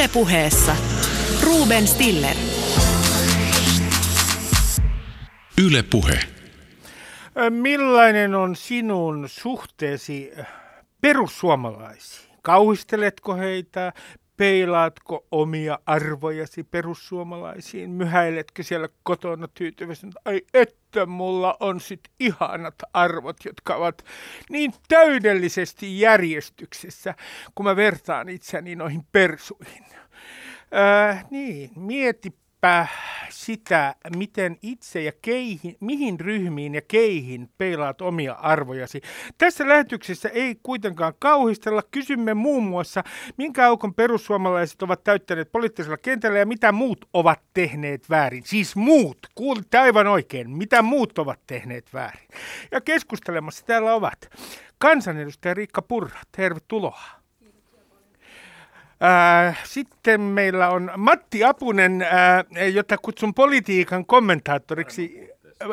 Ylepuheessa Ruben Stiller. Ylepuhe. Millainen on sinun suhteesi perussuomalaisiin? Kauhisteletko heitä? Peilaatko omia arvojasi perussuomalaisiin? Myhäiletkö siellä kotona tyytyväisenä, ai että mulla on sit ihanat arvot, jotka ovat niin täydellisesti järjestyksessä, kun mä vertaan itseäni noihin persuihin. Äh, niin, mieti mietipä sitä, miten itse ja keihin, mihin ryhmiin ja keihin peilaat omia arvojasi. Tässä lähetyksessä ei kuitenkaan kauhistella. Kysymme muun muassa, minkä aukon perussuomalaiset ovat täyttäneet poliittisella kentällä ja mitä muut ovat tehneet väärin. Siis muut, kuulitte aivan oikein, mitä muut ovat tehneet väärin. Ja keskustelemassa täällä ovat kansanedustaja Riikka Purra, tervetuloa. Äh, sitten meillä on Matti Apunen, äh, jota kutsun politiikan kommentaattoriksi. Äh,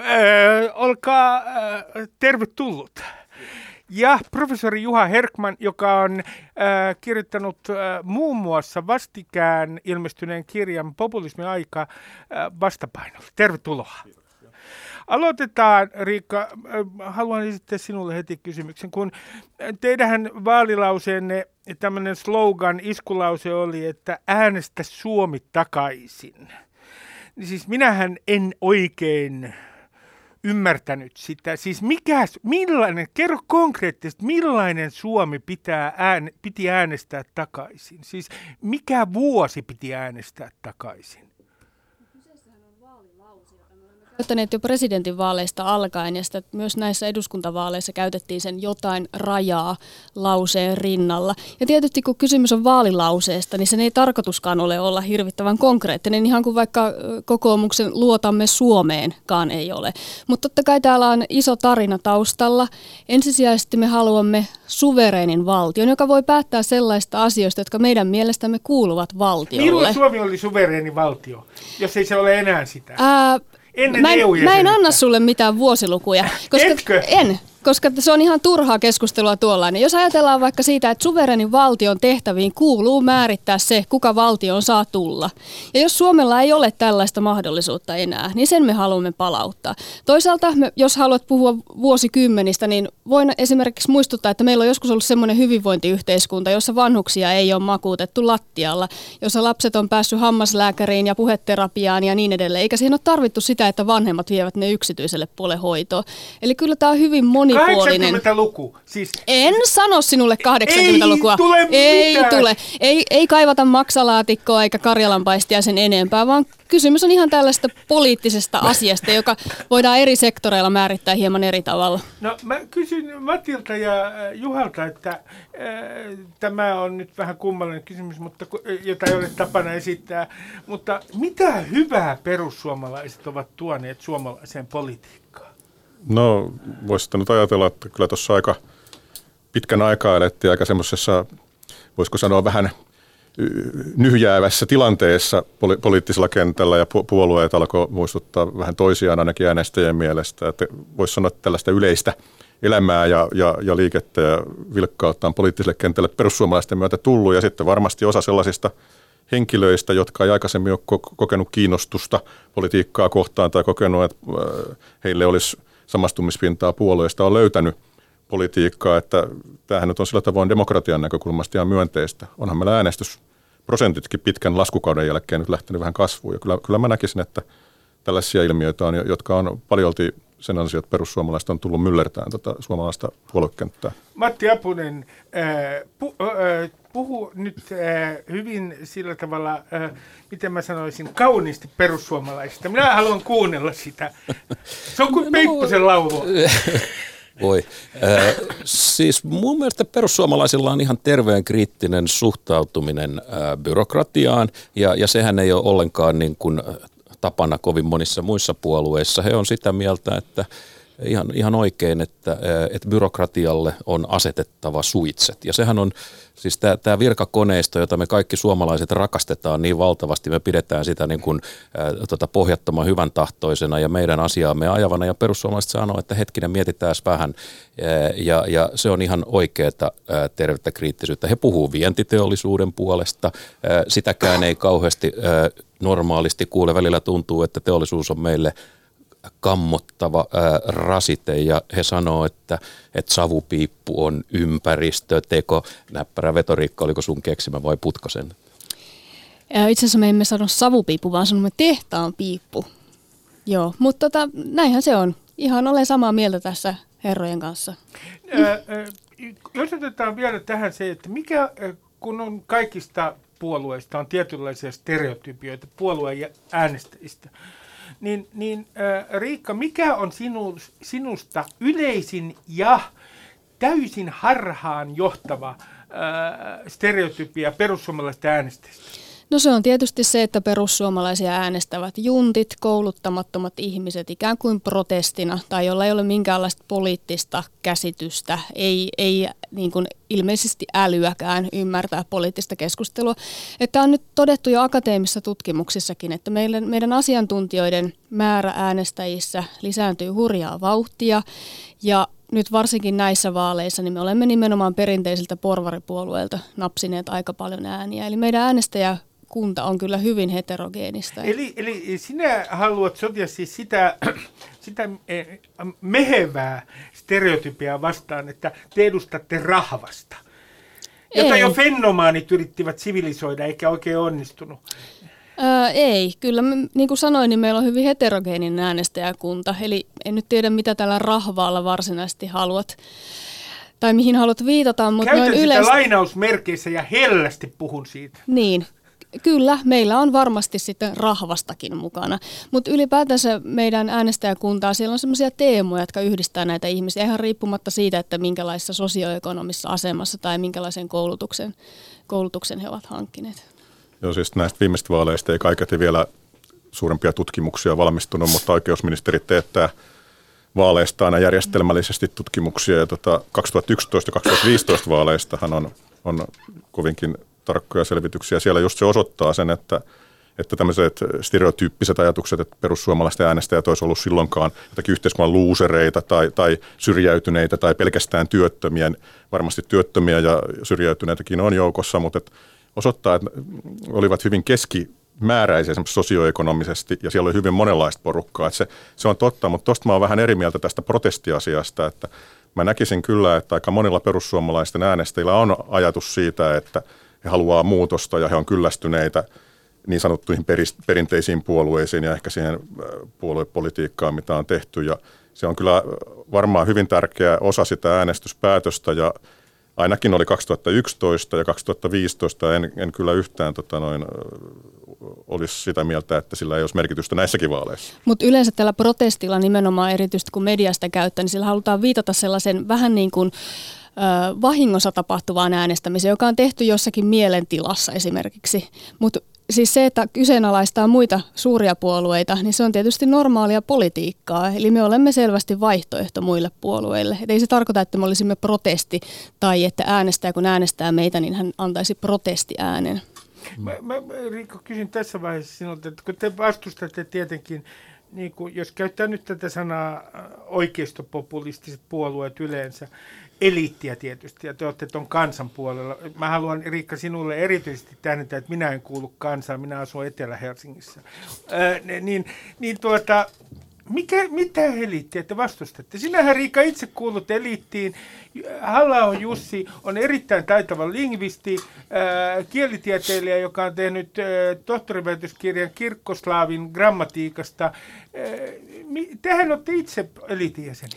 olkaa tervetullut. Ja professori Juha Herkman, joka on kirjoittanut muun muassa vastikään ilmestyneen kirjan Populismi aika vastapainolla. Tervetuloa. Aloitetaan, Riikka. Haluan esittää sinulle heti kysymyksen. Kun teidän vaalilauseenne tämmöinen slogan, iskulause oli, että äänestä Suomi takaisin. Niin siis minähän en oikein ymmärtänyt sitä. Siis mikä, millainen, kerro konkreettisesti, millainen Suomi pitää ään, piti äänestää takaisin? Siis mikä vuosi piti äänestää takaisin? Käyttäneet jo presidentinvaaleista alkaen ja sitä myös näissä eduskuntavaaleissa käytettiin sen jotain rajaa lauseen rinnalla. Ja tietysti kun kysymys on vaalilauseesta, niin sen ei tarkoituskaan ole olla hirvittävän konkreettinen, ihan kuin vaikka kokoomuksen luotamme Suomeenkaan ei ole. Mutta totta kai täällä on iso tarina taustalla. Ensisijaisesti me haluamme suvereenin valtion, joka voi päättää sellaista asioista, jotka meidän mielestämme kuuluvat valtiolle. Milloin Suomi oli suvereeni valtio, jos ei se ole enää sitä? Ää, Ennen mä, en, mä en anna sulle mitään vuosilukuja. Koska Etkö? En, koska se on ihan turhaa keskustelua tuollainen. Jos ajatellaan vaikka siitä, että suverenin valtion tehtäviin kuuluu määrittää se, kuka valtioon saa tulla. Ja jos Suomella ei ole tällaista mahdollisuutta enää, niin sen me haluamme palauttaa. Toisaalta, me, jos haluat puhua vuosikymmenistä, niin voin esimerkiksi muistuttaa, että meillä on joskus ollut semmoinen hyvinvointiyhteiskunta, jossa vanhuksia ei ole makuutettu lattialla, jossa lapset on päässyt hammaslääkäriin ja puheterapiaan ja niin edelleen, eikä siihen ole tarvittu sitä, että vanhemmat vievät ne yksityiselle puolelle hoitoon. Eli kyllä tämä on hyvin moni 80-luku. Siis, en sano sinulle 80-lukua. Ei tule Ei mitään. tule. Ei, ei kaivata maksalaatikkoa eikä karjalanpaistia sen enempää, vaan kysymys on ihan tällaista poliittisesta asiasta, joka voidaan eri sektoreilla määrittää hieman eri tavalla. No mä kysyn Matilta ja äh, Juhalta, että äh, tämä on nyt vähän kummallinen kysymys, mutta, jota ei ole tapana esittää, mutta mitä hyvää perussuomalaiset ovat tuoneet suomalaiseen politiikkaan? No, voisi nyt ajatella, että kyllä tuossa aika pitkän aikaa elettiin aika semmoisessa, voisiko sanoa vähän nyhjäävässä tilanteessa poli- poliittisella kentällä ja pu- puolueet alkoi muistuttaa vähän toisiaan ainakin äänestäjien mielestä. Että voisi sanoa, että tällaista yleistä elämää ja, ja, ja liikettä ja vilkkautta on poliittiselle kentälle perussuomalaisten myötä tullut ja sitten varmasti osa sellaisista henkilöistä, jotka ei aikaisemmin ole kokenut kiinnostusta politiikkaa kohtaan tai kokenut, että heille olisi samastumispintaa puolueesta on löytänyt politiikkaa, että tämähän nyt on sillä tavoin demokratian näkökulmasta ihan myönteistä. Onhan meillä äänestysprosentitkin pitkän laskukauden jälkeen nyt lähtenyt vähän kasvuun. Ja kyllä, kyllä mä näkisin, että tällaisia ilmiöitä on, jotka on paljolti sen ansiosta, että perussuomalaiset on tullut myllertään tota suomalaista puoluekenttää. Matti Apunen, äh, pu, äh, puhu nyt äh, hyvin sillä tavalla, äh, miten mä sanoisin, kauniisti perussuomalaisista. Minä haluan kuunnella sitä. Se on kuin no, Peipposen lauvo. Voi. Äh, siis mun mielestä perussuomalaisilla on ihan terveen kriittinen suhtautuminen äh, byrokratiaan, ja, ja sehän ei ole ollenkaan niin kuin tapana kovin monissa muissa puolueissa. He on sitä mieltä, että ihan, ihan oikein, että, että byrokratialle on asetettava suitset. Ja sehän on siis tämä, tämä virkakoneisto, jota me kaikki suomalaiset rakastetaan niin valtavasti, me pidetään sitä niin kuin, äh, tota pohjattoman hyvän tahtoisena ja meidän asiaamme ajavana. Ja perussuomalaiset sanoo, että hetkinen mietitään vähän äh, ja, ja se on ihan oikeaa tervettä kriittisyyttä. He puhuu vientiteollisuuden puolesta, äh, sitäkään ei kauheasti normaalisti kuule. Välillä tuntuu, että teollisuus on meille kammottava ää, rasite ja he sanoo, että, että savupiippu on ympäristöteko. Näppärä vetoriikka, oliko sun keksimä vai Putkosen? Itse asiassa me emme sano savupiippu, vaan sanomme tehtaan piippu. Joo, mutta tota, näinhän se on. Ihan olen samaa mieltä tässä herrojen kanssa. Ää, jos otetaan vielä tähän se, että mikä, kun on kaikista puolueista on tietynlaisia stereotypioita puolueen ja äänestäjistä, niin, niin äh, Riikka, mikä on sinu, sinusta yleisin ja täysin harhaan johtava äh, stereotypia perussuomalaisten äänestäjistä? No se on tietysti se, että perussuomalaisia äänestävät juntit, kouluttamattomat ihmiset ikään kuin protestina tai jolla ei ole minkäänlaista poliittista käsitystä, ei, ei niin kuin ilmeisesti älyäkään ymmärtää poliittista keskustelua. Että on nyt todettu jo akateemisissa tutkimuksissakin, että meidän, meidän asiantuntijoiden määrä äänestäjissä lisääntyy hurjaa vauhtia ja nyt varsinkin näissä vaaleissa, niin me olemme nimenomaan perinteisiltä porvaripuolueilta napsineet aika paljon ääniä. Eli meidän äänestäjä kunta on kyllä hyvin heterogeenista. Eli, eli sinä haluat sotia siis sitä, sitä eh, mehevää stereotypiaa vastaan, että te edustatte rahvasta, jota Ei. jo fenomaanit yrittivät sivilisoida eikä oikein onnistunut. Öö, ei, kyllä niin kuin sanoin, niin meillä on hyvin heterogeeninen äänestäjäkunta, eli en nyt tiedä mitä tällä rahvaalla varsinaisesti haluat tai mihin haluat viitata. Mutta Käytän noin sitä yleistä... lainausmerkeissä ja hellästi puhun siitä. Niin, Kyllä, meillä on varmasti sitten rahvastakin mukana, mutta ylipäätänsä meidän äänestäjäkuntaa, siellä on sellaisia teemoja, jotka yhdistää näitä ihmisiä ihan riippumatta siitä, että minkälaisessa sosioekonomisessa asemassa tai minkälaisen koulutuksen, koulutuksen he ovat hankkineet. Joo, siis näistä viimeistä vaaleista ei kaiketi vielä suurempia tutkimuksia valmistunut, mutta oikeusministeri teettää vaaleista aina järjestelmällisesti tutkimuksia. Ja tota 2011-2015 vaaleistahan on, on kovinkin tarkkoja selvityksiä. Siellä just se osoittaa sen, että, että tämmöiset stereotyyppiset ajatukset, että perussuomalaisten äänestäjät olisi ollut silloinkaan jotakin yhteiskunnan luusereita tai, tai syrjäytyneitä tai pelkästään työttömiä. Varmasti työttömiä ja syrjäytyneitäkin on joukossa, mutta että osoittaa, että olivat hyvin keski määräisiä sosioekonomisesti ja siellä oli hyvin monenlaista porukkaa. Että se, se on totta, mutta tuosta mä oon vähän eri mieltä tästä protestiasiasta, että mä näkisin kyllä, että aika monilla perussuomalaisten äänestäjillä on ajatus siitä, että – he haluaa muutosta ja he on kyllästyneitä niin sanottuihin perinteisiin puolueisiin ja ehkä siihen puoluepolitiikkaan, mitä on tehty. Ja se on kyllä varmaan hyvin tärkeä osa sitä äänestyspäätöstä ja ainakin oli 2011 ja 2015 en, en kyllä yhtään tota noin, olisi sitä mieltä, että sillä ei olisi merkitystä näissäkin vaaleissa. Mutta yleensä tällä protestilla nimenomaan erityisesti kun mediasta käyttää, niin sillä halutaan viitata sellaisen vähän niin kuin vahingossa tapahtuvaan äänestämiseen, joka on tehty jossakin mielentilassa esimerkiksi. Mutta siis se, että kyseenalaistaa muita suuria puolueita, niin se on tietysti normaalia politiikkaa. Eli me olemme selvästi vaihtoehto muille puolueille. Et ei se tarkoita, että me olisimme protesti tai että äänestää, kun äänestää meitä, niin hän antaisi protestiäänen. Mä, mä, Riikko, kysyn tässä vaiheessa sinulta, että kun te vastustatte tietenkin niin kuin, jos käyttää nyt tätä sanaa oikeistopopulistiset puolueet yleensä, eliittiä tietysti, ja te olette tuon kansan puolella. Mä haluan, Riikka, sinulle erityisesti tähdentää, että minä en kuulu kansaan, minä asun Etelä-Helsingissä. Ää, niin, niin tuota, mikä, mitä eliittiä te vastustatte? Sinähän Riikka itse kuulut eliittiin. halla Jussi on erittäin taitava lingvisti, ää, kielitieteilijä, joka on tehnyt ää, tohtoriväitöskirjan kirkkoslaavin grammatiikasta. Ää, tehän olette itse eliitin jäseni.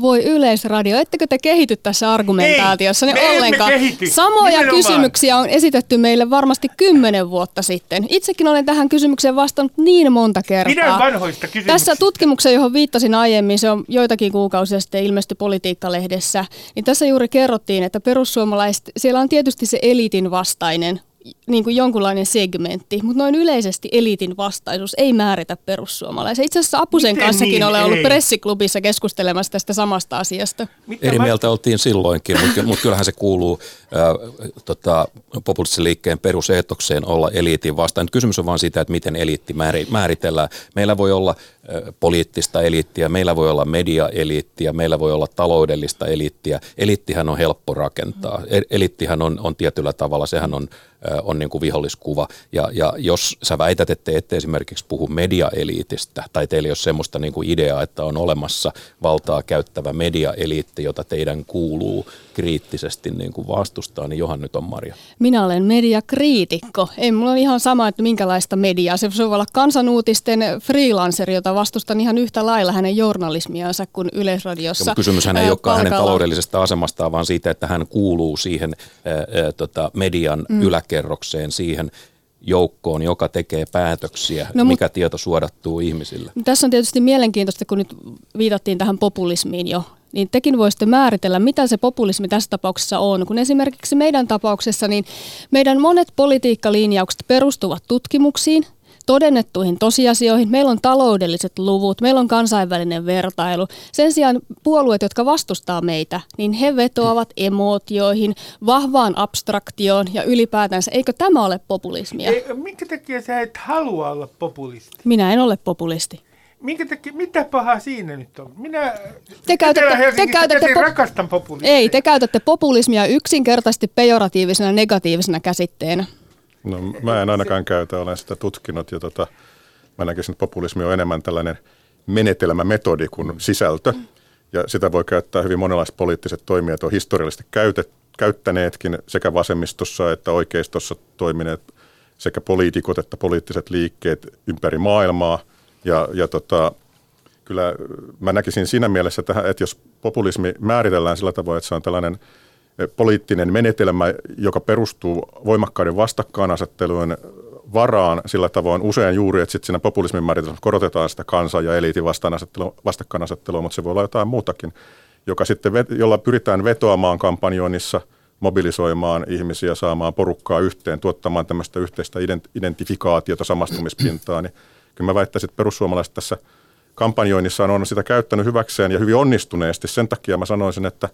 Voi Yleisradio, ettekö te kehity tässä argumentaatiossa? Ei, me ollenkaan. Kehity. Samoja Nimenomaan. kysymyksiä on esitetty meille varmasti kymmenen vuotta sitten. Itsekin olen tähän kysymykseen vastannut niin monta kertaa. Pidän vanhoista kysymyksistä. Tässä tutkimuksessa, johon viittasin aiemmin, se on joitakin kuukausia sitten ilmestyi Politiikka-lehdessä, niin tässä juuri kerrottiin, että perussuomalaiset, siellä on tietysti se eliitin vastainen niin kuin jonkunlainen segmentti, mutta noin yleisesti eliitin vastaisuus ei määritä perussuomalaisia. Itse asiassa Apusen Miten kanssakin niin? olen ollut Ei. pressiklubissa keskustelemassa tästä samasta asiasta. Mitä Eri mä- mieltä oltiin silloinkin, mutta, mutta kyllähän se kuuluu ää, tota, populistisen liikkeen peruseetokseen olla eliitin vastaan. Nyt kysymys on vain siitä, että miten eliitti määri- määritellään. Meillä voi olla ää, poliittista eliittiä, meillä voi olla mediaeliittiä, meillä voi olla taloudellista eliittiä. Eliittihän on helppo rakentaa. E- Eliittihän on, on tietyllä tavalla, sehän on, on niin kuin viholliskuva. Ja, ja jos sä väität, että te ette esimerkiksi puhu mediaeliitistä, tai teillä ei ole semmoista niin kuin ideaa, että on olemassa valtaa käyttävä mediaeliitti, jota teidän kuuluu kriittisesti niin kuin vastustaa, niin johan nyt on Maria. Minä olen mediakriitikko. Ei mulla on ihan sama, että minkälaista mediaa. Se voi olla kansanuutisten freelanceri, jota vastustan ihan yhtä lailla hänen journalismiansa kuin Yleisradiossa. Ja kysymyshän ei ää, olekaan hänen taloudellisesta asemastaan, vaan siitä, että hän kuuluu siihen ää, ää, tota, median mm. yläkerrokseen, siihen joukkoon, joka tekee päätöksiä, No, no, mut- mikä tieto suodattuu ihmisille. Tässä on tietysti mielenkiintoista, kun nyt viitattiin tähän populismiin jo, niin tekin voisitte määritellä, mitä se populismi tässä tapauksessa on. Kun esimerkiksi meidän tapauksessa, niin meidän monet politiikkalinjaukset perustuvat tutkimuksiin, todennettuihin tosiasioihin. Meillä on taloudelliset luvut, meillä on kansainvälinen vertailu. Sen sijaan puolueet, jotka vastustaa meitä, niin he vetoavat emootioihin, vahvaan abstraktioon ja ylipäätänsä. Eikö tämä ole populismia? Ei, minkä takia sä et halua olla populisti? Minä en ole populisti. Minkä takia, mitä pahaa siinä nyt on? Minä Te käytätte- te käytätte pop- rakastan populistia. Ei, te käytätte populismia yksinkertaisesti pejoratiivisena negatiivisena käsitteenä. No, mä en ainakaan käytä, olen sitä tutkinut ja tota, mä näkisin, että populismi on enemmän tällainen menetelmämetodi kuin sisältö. Ja sitä voi käyttää hyvin monenlaiset poliittiset toimijat, on historiallisesti käytet, käyttäneetkin sekä vasemmistossa että oikeistossa toimineet sekä poliitikot että poliittiset liikkeet ympäri maailmaa. Ja, ja tota, kyllä mä näkisin siinä mielessä, tähän, että jos populismi määritellään sillä tavoin, että se on tällainen eh, poliittinen menetelmä, joka perustuu voimakkaiden vastakkainasettelujen varaan sillä tavoin usein juuri, että sitten siinä populismin määritelmässä korotetaan sitä kansan ja eliitin vastakkainasettelua, vastakkainasettelua, mutta se voi olla jotain muutakin, joka sitten, jolla pyritään vetoamaan kampanjoinnissa, mobilisoimaan ihmisiä, saamaan porukkaa yhteen, tuottamaan tämmöistä yhteistä ident- identifikaatiota, samastumispintaa, niin kyllä mä väittäisin, että perussuomalaiset tässä kampanjoinnissaan on sitä käyttänyt hyväkseen ja hyvin onnistuneesti. Sen takia mä sanoisin, että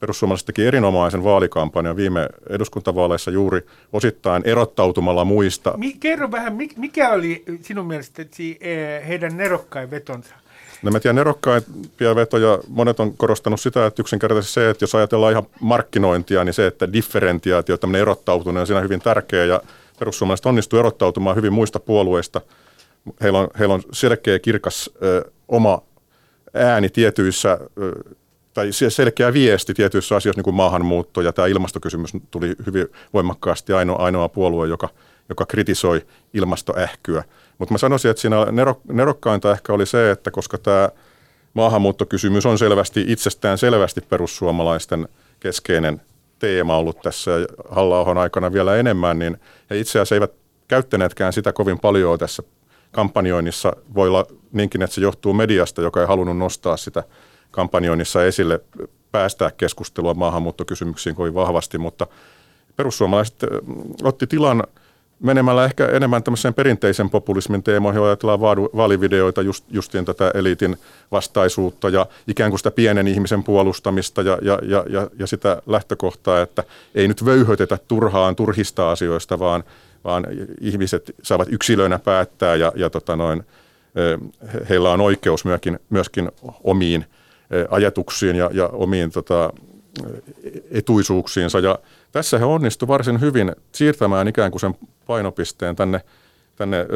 perussuomalaiset teki erinomaisen vaalikampanjan viime eduskuntavaaleissa juuri osittain erottautumalla muista. Mi- kerro vähän, mi- mikä oli sinun mielestäsi eh, heidän nerokkain vetonsa? No mä tiedän erokkaimpia vetoja, monet on korostanut sitä, että yksinkertaisesti se, että jos ajatellaan ihan markkinointia, niin se, että differentiaatio, tämmöinen erottautuminen on siinä hyvin tärkeä ja perussuomalaiset onnistuu erottautumaan hyvin muista puolueista. Heillä on, heillä on selkeä kirkas ö, oma ääni tietyissä, ö, tai se- selkeä viesti tietyissä asioissa, niin kuin maahanmuutto ja tämä ilmastokysymys tuli hyvin voimakkaasti ainoa, ainoa puolue, joka, joka kritisoi ilmastoähkyä. Mutta mä sanoisin, että siinä nero, nerokkainta ehkä oli se, että koska tämä maahanmuuttokysymys on selvästi, itsestään selvästi perussuomalaisten keskeinen teema ollut tässä halla aikana vielä enemmän, niin he itse asiassa eivät käyttäneetkään sitä kovin paljon tässä kampanjoinnissa. Voi olla niinkin, että se johtuu mediasta, joka ei halunnut nostaa sitä kampanjoinnissa esille, päästää keskustelua maahanmuuttokysymyksiin kovin vahvasti, mutta perussuomalaiset ö, otti tilan menemällä ehkä enemmän tämmöiseen perinteisen populismin teemoihin, ajatellaan vaalivideoita, just, justiin tätä eliitin vastaisuutta ja ikään kuin sitä pienen ihmisen puolustamista ja, ja, ja, ja sitä lähtökohtaa, että ei nyt vöyhötetä turhaan turhista asioista, vaan, vaan ihmiset saavat yksilöinä päättää ja, ja tota noin, heillä on oikeus myöskin, myöskin omiin ajatuksiin ja, ja omiin tota, etuisuuksiinsa. Ja tässä he onnistu varsin hyvin siirtämään ikään kuin sen painopisteen tänne, tänne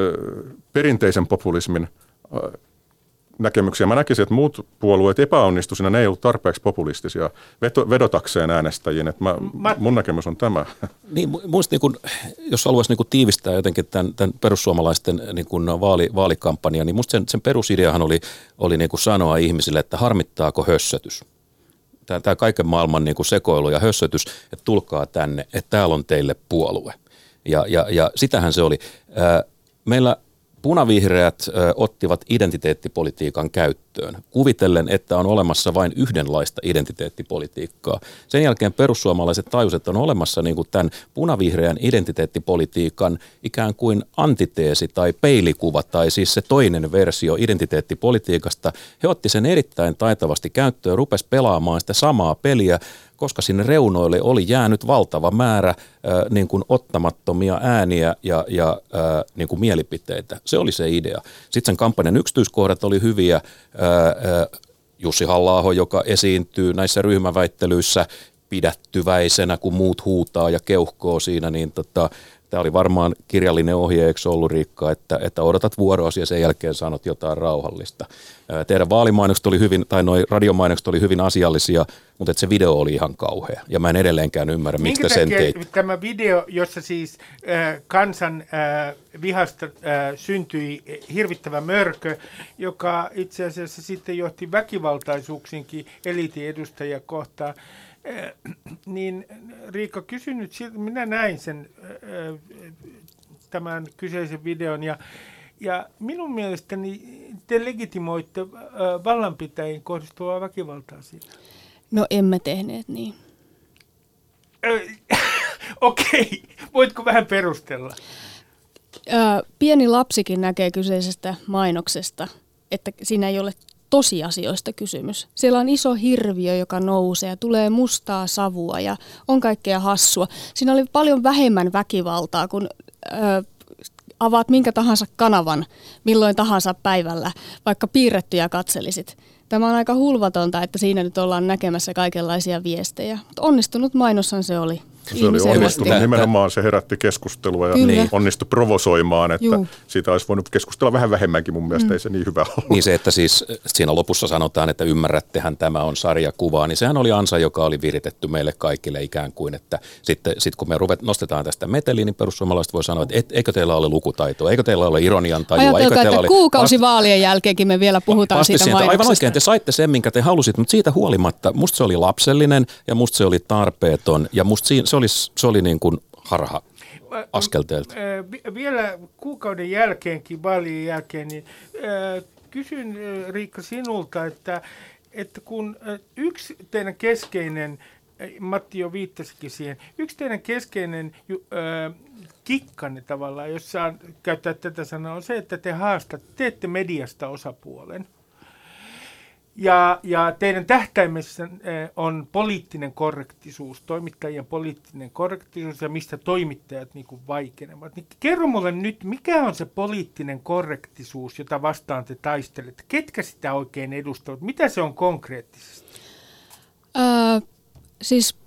perinteisen populismin näkemyksiä. Mä näkisin, että muut puolueet epäonnistu siinä, ne ei ollut tarpeeksi populistisia veto, vedotakseen äänestäjiin. Että mä, Matti. mun näkemys on tämä. Niin, mu- muista niin kun, jos haluaisi niin kun tiivistää jotenkin tämän, tämän perussuomalaisten niin kun vaali, vaalikampanjan, niin musta sen, sen perusideahan oli, oli niin sanoa ihmisille, että harmittaako hössötys. Tämä, tämä kaiken maailman niin kuin sekoilu ja hössötys, että tulkaa tänne, että täällä on teille puolue. Ja, ja, ja sitähän se oli. Meillä punavihreät ö, ottivat identiteettipolitiikan käyttöön, kuvitellen, että on olemassa vain yhdenlaista identiteettipolitiikkaa. Sen jälkeen perussuomalaiset tajusivat, että on olemassa niin kuin tämän punavihreän identiteettipolitiikan ikään kuin antiteesi tai peilikuva, tai siis se toinen versio identiteettipolitiikasta. He otti sen erittäin taitavasti käyttöön ja rupesi pelaamaan sitä samaa peliä, koska sinne reunoille oli jäänyt valtava määrä äh, niin kuin ottamattomia ääniä ja, ja äh, niin kuin mielipiteitä. Se oli se idea. Sitten sen kampanjan yksityiskohdat oli hyviä. Äh, äh, Jussi halla joka esiintyy näissä ryhmäväittelyissä pidättyväisenä, kun muut huutaa ja keuhkoo siinä, niin tota, Tämä oli varmaan kirjallinen ohje, eikö ollut Riikka, että, että odotat vuoroasi ja sen jälkeen sanot jotain rauhallista. Teidän vaalimainokset oli hyvin, tai noi radiomainokset oli hyvin asiallisia, mutta että se video oli ihan kauhea. Ja mä en edelleenkään ymmärrä, miksi te sen teit. tämä video, jossa siis äh, kansan äh, vihasta äh, syntyi hirvittävä mörkö, joka itse asiassa sitten johti väkivaltaisuuksinkin eliitin edustajia kohtaan, niin Riikka, kysyn nyt, minä näin sen äh, tämän kyseisen videon ja, ja minun mielestäni te legitimoitte äh, vallanpitäjiin kohdistuvaa väkivaltaa siinä. No emme tehneet niin. Okei, voitko vähän perustella? Pieni lapsikin näkee kyseisestä mainoksesta, että siinä ei ole tosiasioista kysymys. Siellä on iso hirviö, joka nousee ja tulee mustaa savua ja on kaikkea hassua. Siinä oli paljon vähemmän väkivaltaa, kun ö, avaat minkä tahansa kanavan milloin tahansa päivällä, vaikka piirrettyjä katselisit. Tämä on aika hulvatonta, että siinä nyt ollaan näkemässä kaikenlaisia viestejä. Mutta onnistunut mainossan se oli. Se oli onnistunut nimenomaan, se herätti keskustelua ja Kyllä. onnistui provosoimaan, että Juu. siitä olisi voinut keskustella vähän vähemmänkin, mun mielestä mm. ei se niin hyvä ollut. Niin se, että siis siinä lopussa sanotaan, että ymmärrättehän tämä on sarjakuvaa, niin sehän oli ansa, joka oli viritetty meille kaikille ikään kuin, että sitten sit kun me ruvet, nostetaan tästä meteliin, niin perussuomalaiset voi sanoa, että et, eikö teillä ole lukutaitoa, eikö teillä ole ironian tajua, Ajatelkaa, eikö teillä ole... kuukausi vaalien jälkeenkin me vielä puhutaan siitä sieltä, Aivan oikein, te saitte sen, minkä te halusitte, mutta siitä huolimatta, musta se oli lapsellinen ja musta se oli tarpeeton ja musta se oli, se oli niin kuin harha askelteelta? Vielä kuukauden jälkeenkin, vaalien jälkeen, niin kysyn Riikka sinulta, että, että kun yksi teidän keskeinen, Matti jo viittasikin siihen, yksi teidän keskeinen kikkanne tavallaan, jos saan käyttää tätä sanaa, on se, että te haastatte, teette mediasta osapuolen. Ja, ja teidän tähtäimessä eh, on poliittinen korrektisuus, toimittajien poliittinen korrektisuus ja mistä toimittajat niin kuin vaikenevat. Niin kerro mulle nyt, mikä on se poliittinen korrektisuus, jota vastaan te taistelette? Ketkä sitä oikein edustavat? Mitä se on konkreettisesti? Öö, siis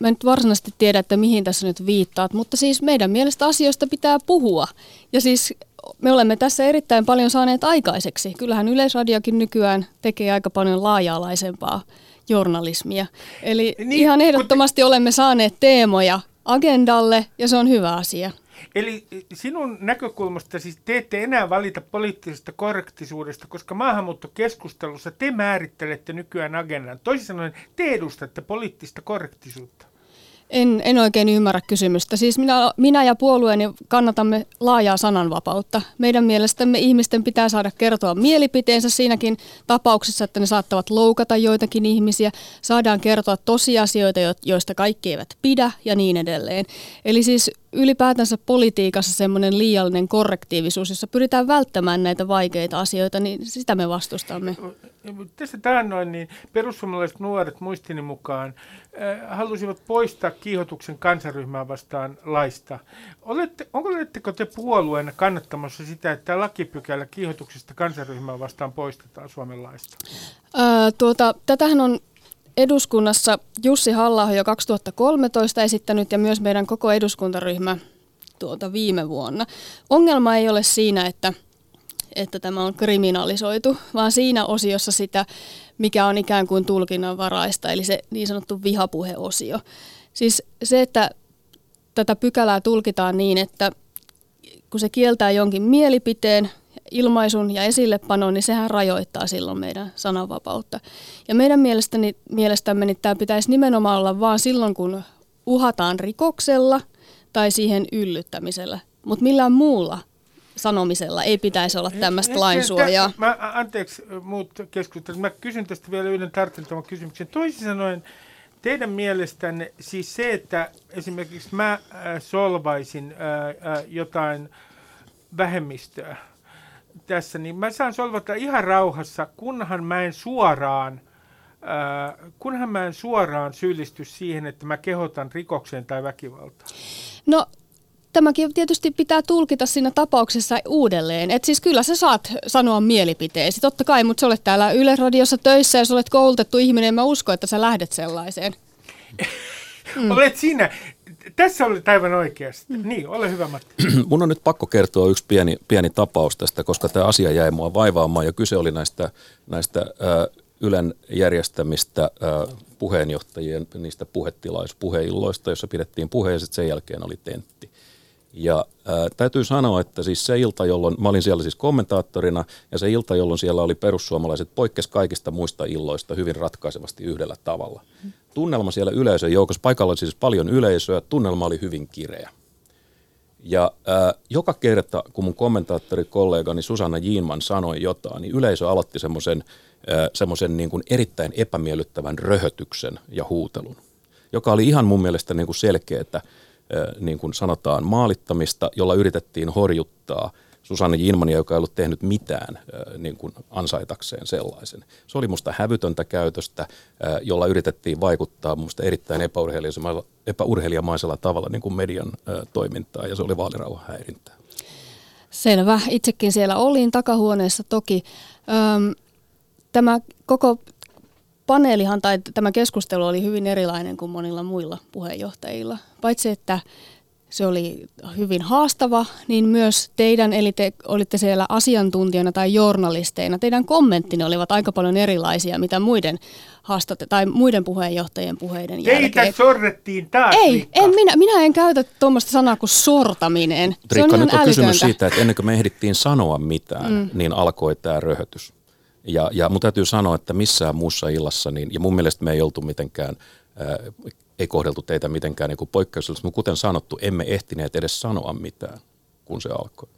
mä en nyt varsinaisesti tiedä, että mihin tässä nyt viittaat, mutta siis meidän mielestä asioista pitää puhua. Ja siis me olemme tässä erittäin paljon saaneet aikaiseksi. Kyllähän Yleisradiokin nykyään tekee aika paljon laaja-alaisempaa journalismia. Eli niin, ihan ehdottomasti olemme saaneet teemoja agendalle ja se on hyvä asia. Eli sinun näkökulmasta siis te ette enää valita poliittisesta korrektisuudesta, koska maahanmuuttokeskustelussa te määrittelette nykyään agendan. Toisin sanoen te edustatte poliittista korrektisuutta. En, en oikein ymmärrä kysymystä. Siis minä, minä ja puolueeni kannatamme laajaa sananvapautta. Meidän mielestämme ihmisten pitää saada kertoa mielipiteensä siinäkin tapauksessa, että ne saattavat loukata joitakin ihmisiä. Saadaan kertoa tosiasioita, joista kaikki eivät pidä ja niin edelleen. Eli siis ylipäätänsä politiikassa semmoinen liiallinen korrektiivisuus, jossa pyritään välttämään näitä vaikeita asioita, niin sitä me vastustamme. Tässä taannoin niin perussuomalaiset nuoret muistini mukaan äh, halusivat poistaa kiihotuksen kansaryhmää vastaan laista. Olette, onko oletteko te puolueena kannattamassa sitä, että lakipykälä kiihotuksesta kansaryhmää vastaan poistetaan Suomen laista? Öö, tuota, tätähän on eduskunnassa Jussi halla jo 2013 esittänyt ja myös meidän koko eduskuntaryhmä tuota viime vuonna. Ongelma ei ole siinä, että, että tämä on kriminalisoitu, vaan siinä osiossa sitä, mikä on ikään kuin tulkinnanvaraista, eli se niin sanottu vihapuheosio. Siis se, että tätä pykälää tulkitaan niin, että kun se kieltää jonkin mielipiteen, ilmaisun ja esillepanon, niin sehän rajoittaa silloin meidän sananvapautta. Ja meidän mielestäni, mielestämme niin tämä pitäisi nimenomaan olla vain silloin, kun uhataan rikoksella tai siihen yllyttämisellä, mutta millään muulla sanomisella ei pitäisi olla tämmöistä lainsuojaa. Mä, anteeksi muut keskustelut. Mä kysyn tästä vielä yhden tarkentavan kysymyksen. Toisin sanoen, teidän mielestänne siis se, että esimerkiksi mä äh, solvaisin äh, äh, jotain vähemmistöä tässä, niin mä saan solvata ihan rauhassa, kunhan mä en suoraan äh, kunhan mä en suoraan syyllisty siihen, että mä kehotan rikokseen tai väkivaltaan. No tämäkin tietysti pitää tulkita siinä tapauksessa uudelleen. Et siis kyllä sä saat sanoa mielipiteesi, totta kai, mutta sä olet täällä Yle Radiossa töissä ja sä olet koulutettu ihminen, mä uskon, että sä lähdet sellaiseen. Mm. Olet sinä. Tässä olet aivan oikeasti. Mm. Niin, ole hyvä Matti. Mun on nyt pakko kertoa yksi pieni, pieni tapaus tästä, koska tämä asia jäi mua vaivaamaan ja kyse oli näistä, näistä äh, Ylen järjestämistä äh, puheenjohtajien niistä puhetilais, puheilloista, jossa pidettiin puhe ja sitten sen jälkeen oli tentti. Ja ää, täytyy sanoa, että siis se ilta, jolloin, mä olin siellä siis kommentaattorina, ja se ilta, jolloin siellä oli perussuomalaiset, poikkes kaikista muista illoista hyvin ratkaisevasti yhdellä tavalla. Tunnelma siellä yleisön joukossa, paikalla oli siis paljon yleisöä, tunnelma oli hyvin kireä. Ja ää, joka kerta, kun mun kommentaattorikollegani Susanna Jiinman sanoi jotain, niin yleisö aloitti semmoisen semmoisen niin erittäin epämiellyttävän röhötyksen ja huutelun, joka oli ihan mun mielestä niin kuin selkeä, että niin kuin sanotaan maalittamista, jolla yritettiin horjuttaa Susanne Jinmania, joka ei ollut tehnyt mitään niin kuin ansaitakseen sellaisen. Se oli musta hävytöntä käytöstä, jolla yritettiin vaikuttaa musta erittäin epäurheilijamaisella tavalla niin kuin median toimintaa, ja se oli vaalirauhan häirintää. Selvä. Itsekin siellä olin takahuoneessa toki. Öm, tämä koko paneelihan tai tämä keskustelu oli hyvin erilainen kuin monilla muilla puheenjohtajilla. Paitsi että se oli hyvin haastava, niin myös teidän, eli te olitte siellä asiantuntijana tai journalisteina, teidän kommenttinne olivat aika paljon erilaisia, mitä muiden haastatte, tai muiden puheenjohtajien puheiden Teitä jälkeen. Teitä sorrettiin taas, Ei, en minä, minä en käytä tuommoista sanaa kuin sortaminen. Riikka, se on nyt on kysymys siitä, että ennen kuin me ehdittiin sanoa mitään, mm. niin alkoi tämä röhötys. Ja, ja mun täytyy sanoa, että missään muussa illassa, niin, ja mun mielestä me ei oltu mitenkään, ää, ei kohdeltu teitä mitenkään niin poikkeuksellisesti, mutta kuten sanottu, emme ehtineet edes sanoa mitään, kun se alkoi.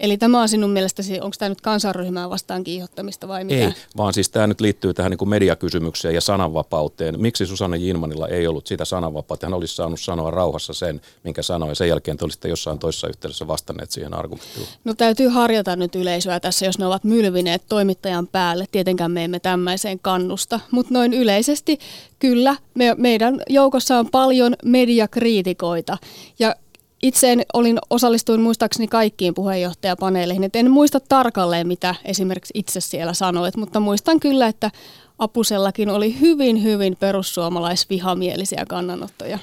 Eli tämä on sinun mielestäsi, onko tämä nyt kansanryhmää vastaan kiihottamista vai mitä? Ei, vaan siis tämä nyt liittyy tähän niin kuin mediakysymykseen ja sananvapauteen. Miksi Susanne Jinmanilla ei ollut sitä sananvapautta? Hän olisi saanut sanoa rauhassa sen, minkä sanoi, ja sen jälkeen te olisitte jossain toisessa yhteydessä vastanneet siihen argumenttiin. No täytyy harjata nyt yleisöä tässä, jos ne ovat mylvineet toimittajan päälle. Tietenkään me emme tämmöiseen kannusta, mutta noin yleisesti kyllä me, meidän joukossa on paljon mediakriitikoita. Ja itse olin, osallistuin muistaakseni kaikkiin puheenjohtajapaneeleihin, et en muista tarkalleen, mitä esimerkiksi itse siellä sanoit, mutta muistan kyllä, että Apusellakin oli hyvin, hyvin perussuomalaisvihamielisiä kannanottoja.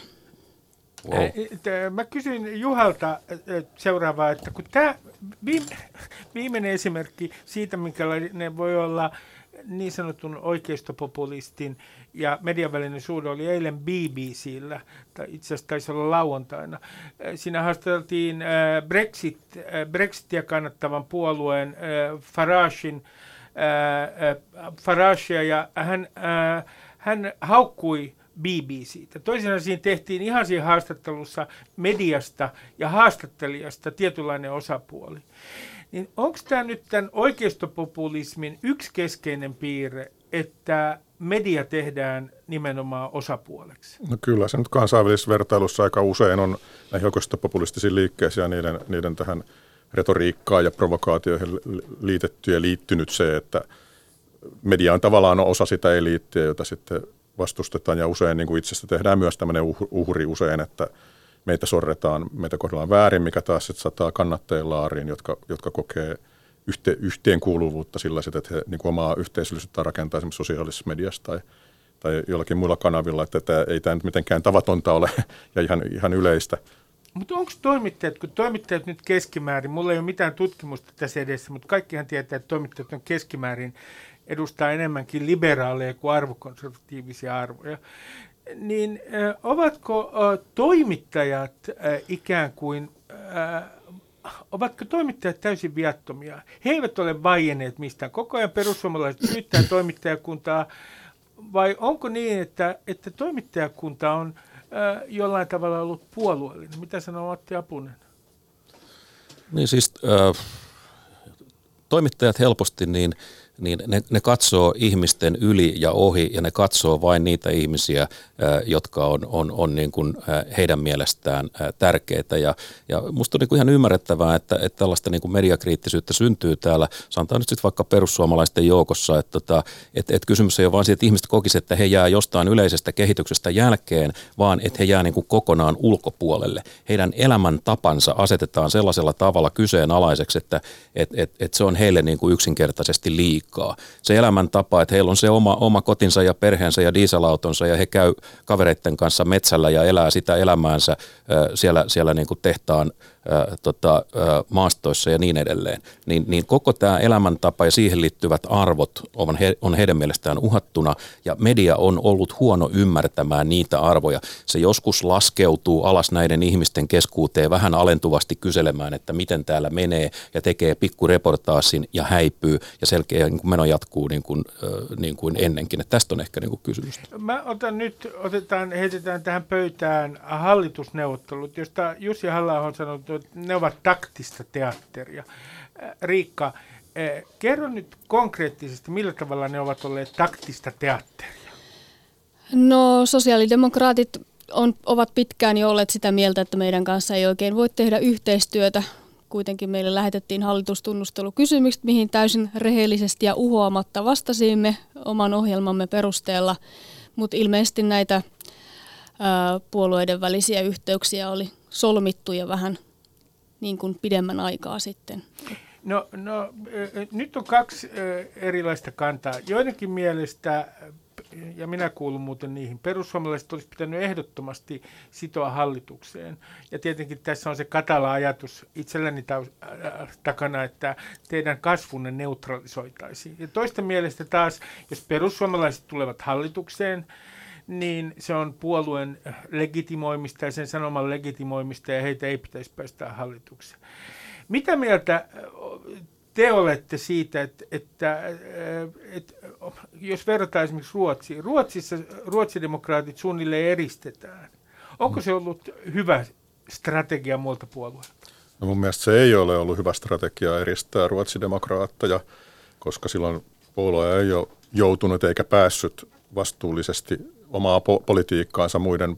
Wow. Mä kysyin Juhalta seuraavaa, että kun tämä viimeinen esimerkki siitä, minkälainen voi olla niin sanotun oikeistopopulistin ja median välinen suhde oli eilen BBCllä, tai itse asiassa taisi olla lauantaina. Äh, siinä haastateltiin äh, Brexit, äh, Brexitia kannattavan puolueen Faragein, Faragea ja hän, hän haukkui BBCtä. Toisin siinä tehtiin ihan siinä haastattelussa mediasta ja haastattelijasta tietynlainen osapuoli. Niin onko tämä nyt tämän oikeistopopulismin yksi keskeinen piirre, että media tehdään nimenomaan osapuoleksi? No kyllä, se nyt kansainvälisessä vertailussa aika usein on näihin oikeistopopulistisiin liikkeisiin ja niiden, niiden tähän retoriikkaan ja provokaatioihin liitetty ja liittynyt se, että media on tavallaan osa sitä eliittiä, jota sitten vastustetaan ja usein niin kuin itsestä tehdään myös tämmöinen uhri usein, että meitä sorretaan, meitä kohdellaan väärin, mikä taas sitten sataa kannattajien laariin, jotka, jotka kokee yhte, yhteenkuuluvuutta sellaiset, että he niin kuin omaa yhteisöllisyyttä rakentaa esimerkiksi sosiaalisessa mediassa tai, tai jollakin muilla kanavilla, että tämä, ei tämä nyt mitenkään tavatonta ole ja ihan, ihan yleistä. Mutta onko toimittajat, kun toimittajat nyt keskimäärin, mulla ei ole mitään tutkimusta tässä edessä, mutta kaikkihan tietää, että toimittajat on keskimäärin edustaa enemmänkin liberaaleja kuin arvokonservatiivisia arvoja niin ovatko toimittajat ikään kuin, ovatko toimittajat täysin viattomia? He eivät ole vaienneet mistään. Koko ajan perussuomalaiset syyttää toimittajakuntaa, vai onko niin, että, että toimittajakunta on jollain tavalla ollut puolueellinen? Mitä sanoo Matti Apunen? Niin siis äh, toimittajat helposti niin – niin ne, ne katsoo ihmisten yli ja ohi ja ne katsoo vain niitä ihmisiä, jotka on, on, on niin kuin heidän mielestään tärkeitä. Ja, ja musta on niin kuin ihan ymmärrettävää, että, että tällaista niin kuin mediakriittisyyttä syntyy täällä, sanotaan nyt sitten vaikka perussuomalaisten joukossa, että, että, että, että kysymys ei ole vain siitä, että ihmiset kokisivat, että he jää jostain yleisestä kehityksestä jälkeen, vaan että he jää niin kuin kokonaan ulkopuolelle. Heidän elämäntapansa asetetaan sellaisella tavalla kyseenalaiseksi, että, että, että, että se on heille niin kuin yksinkertaisesti liikaa liikaa. Se elämäntapa, että heillä on se oma, oma kotinsa ja perheensä ja dieselautonsa ja he käy kavereiden kanssa metsällä ja elää sitä elämäänsä siellä, siellä niin kuin tehtaan tota, maastoissa ja niin edelleen, niin, niin koko tämä elämäntapa ja siihen liittyvät arvot on, he, on heidän mielestään uhattuna ja media on ollut huono ymmärtämään niitä arvoja. Se joskus laskeutuu alas näiden ihmisten keskuuteen vähän alentuvasti kyselemään, että miten täällä menee ja tekee pikkureportaasin ja häipyy ja selkeä niin kuin meno jatkuu niin kuin, niin kuin ennenkin. Että tästä on ehkä niin kuin kysymys. Mä otan nyt, otetaan, heitetään tähän pöytään hallitusneuvottelut, josta Jussi halla on sanonut, ne ovat taktista teatteria. Äh, Riikka, äh, kerro nyt konkreettisesti, millä tavalla ne ovat olleet taktista teatteria? No sosiaalidemokraatit on, ovat pitkään jo olleet sitä mieltä, että meidän kanssa ei oikein voi tehdä yhteistyötä. Kuitenkin meille lähetettiin hallitustunnustelukysymykset, mihin täysin rehellisesti ja uhoamatta vastasimme oman ohjelmamme perusteella. Mutta ilmeisesti näitä ää, puolueiden välisiä yhteyksiä oli solmittu ja vähän niin kuin pidemmän aikaa sitten? No, no nyt on kaksi erilaista kantaa. Joidenkin mielestä, ja minä kuulun muuten niihin, perussuomalaiset olisi pitänyt ehdottomasti sitoa hallitukseen. Ja tietenkin tässä on se katala ajatus itselläni takana, että teidän kasvunne neutralisoitaisiin. Ja toista mielestä taas, jos perussuomalaiset tulevat hallitukseen, niin se on puolueen legitimoimista ja sen sanoman legitimoimista ja heitä ei pitäisi päästä hallitukseen. Mitä mieltä te olette siitä, että, että, että jos verrataan esimerkiksi Ruotsiin, Ruotsissa ruotsidemokraatit suunnilleen eristetään. Onko se ollut hyvä strategia muilta puolueilta? No mun mielestä se ei ole ollut hyvä strategia eristää ruotsidemokraatteja, koska silloin puolue ei ole joutunut eikä päässyt vastuullisesti omaa po- politiikkaansa muiden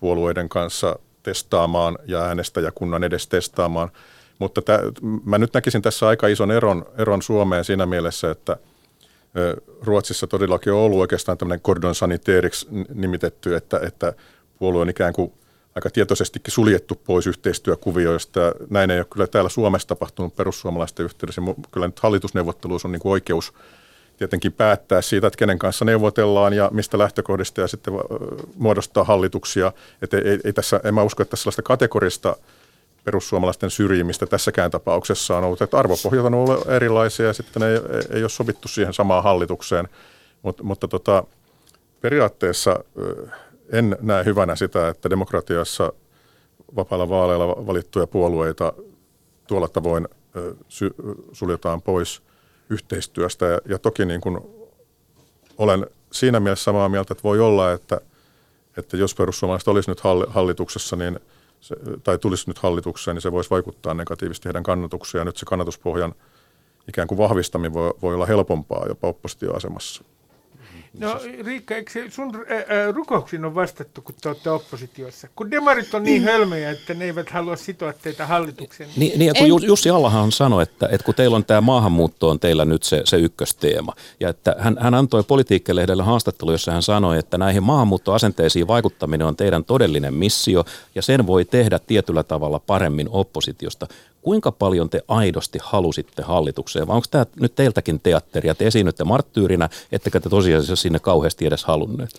puolueiden kanssa testaamaan ja äänestäjäkunnan edes testaamaan. Mutta tä, mä nyt näkisin tässä aika ison eron, eron Suomeen siinä mielessä, että Ruotsissa todellakin on ollut oikeastaan tämmöinen cordon saniteeriksi nimitetty, että, että puolue on ikään kuin aika tietoisestikin suljettu pois yhteistyökuvioista. Näin ei ole kyllä täällä Suomessa tapahtunut perussuomalaisten yhteydessä. Kyllä nyt hallitusneuvotteluissa on niin kuin oikeus tietenkin päättää siitä, että kenen kanssa neuvotellaan ja mistä lähtökohdista ja sitten muodostaa hallituksia. Että ei, ei tässä, en mä usko, että sellaista kategorista perussuomalaisten syrjimistä tässäkään tapauksessa on ollut. Että arvopohjat on ollut erilaisia ja sitten ei, ei ole sovittu siihen samaan hallitukseen. Mut, mutta tota, periaatteessa en näe hyvänä sitä, että demokratiassa vapailla vaaleilla valittuja puolueita tuolla tavoin suljetaan pois – yhteistyöstä. Ja, ja toki niin kuin olen siinä mielessä samaa mieltä, että voi olla, että, että jos perussuomalaiset olisi nyt hallituksessa, niin se, tai tulisi nyt hallitukseen, niin se voisi vaikuttaa negatiivisesti heidän kannatuksiaan. Ja nyt se kannatuspohjan ikään kuin vahvistaminen voi, voi olla helpompaa jopa oppositioasemassa. No Riikka, eikö sun ää, rukouksiin on vastattu, kun te olette oppositiossa? Kun demarit on niin hölmöjä, että ne eivät halua sitoa teitä hallitukseen. Niin, niin ja kun en... Jussi Allahan sanoi, että, että kun teillä on tämä maahanmuutto on teillä nyt se, se ykkösteema. Ja että hän, hän antoi politiikkalehdelle haastattelu, jossa hän sanoi, että näihin maahanmuuttoasenteisiin vaikuttaminen on teidän todellinen missio ja sen voi tehdä tietyllä tavalla paremmin oppositiosta kuinka paljon te aidosti halusitte hallitukseen, vai onko tämä nyt teiltäkin teatteria, te esiinnytte marttyyrinä, ettekä te tosiasiassa sinne kauheasti edes halunneet?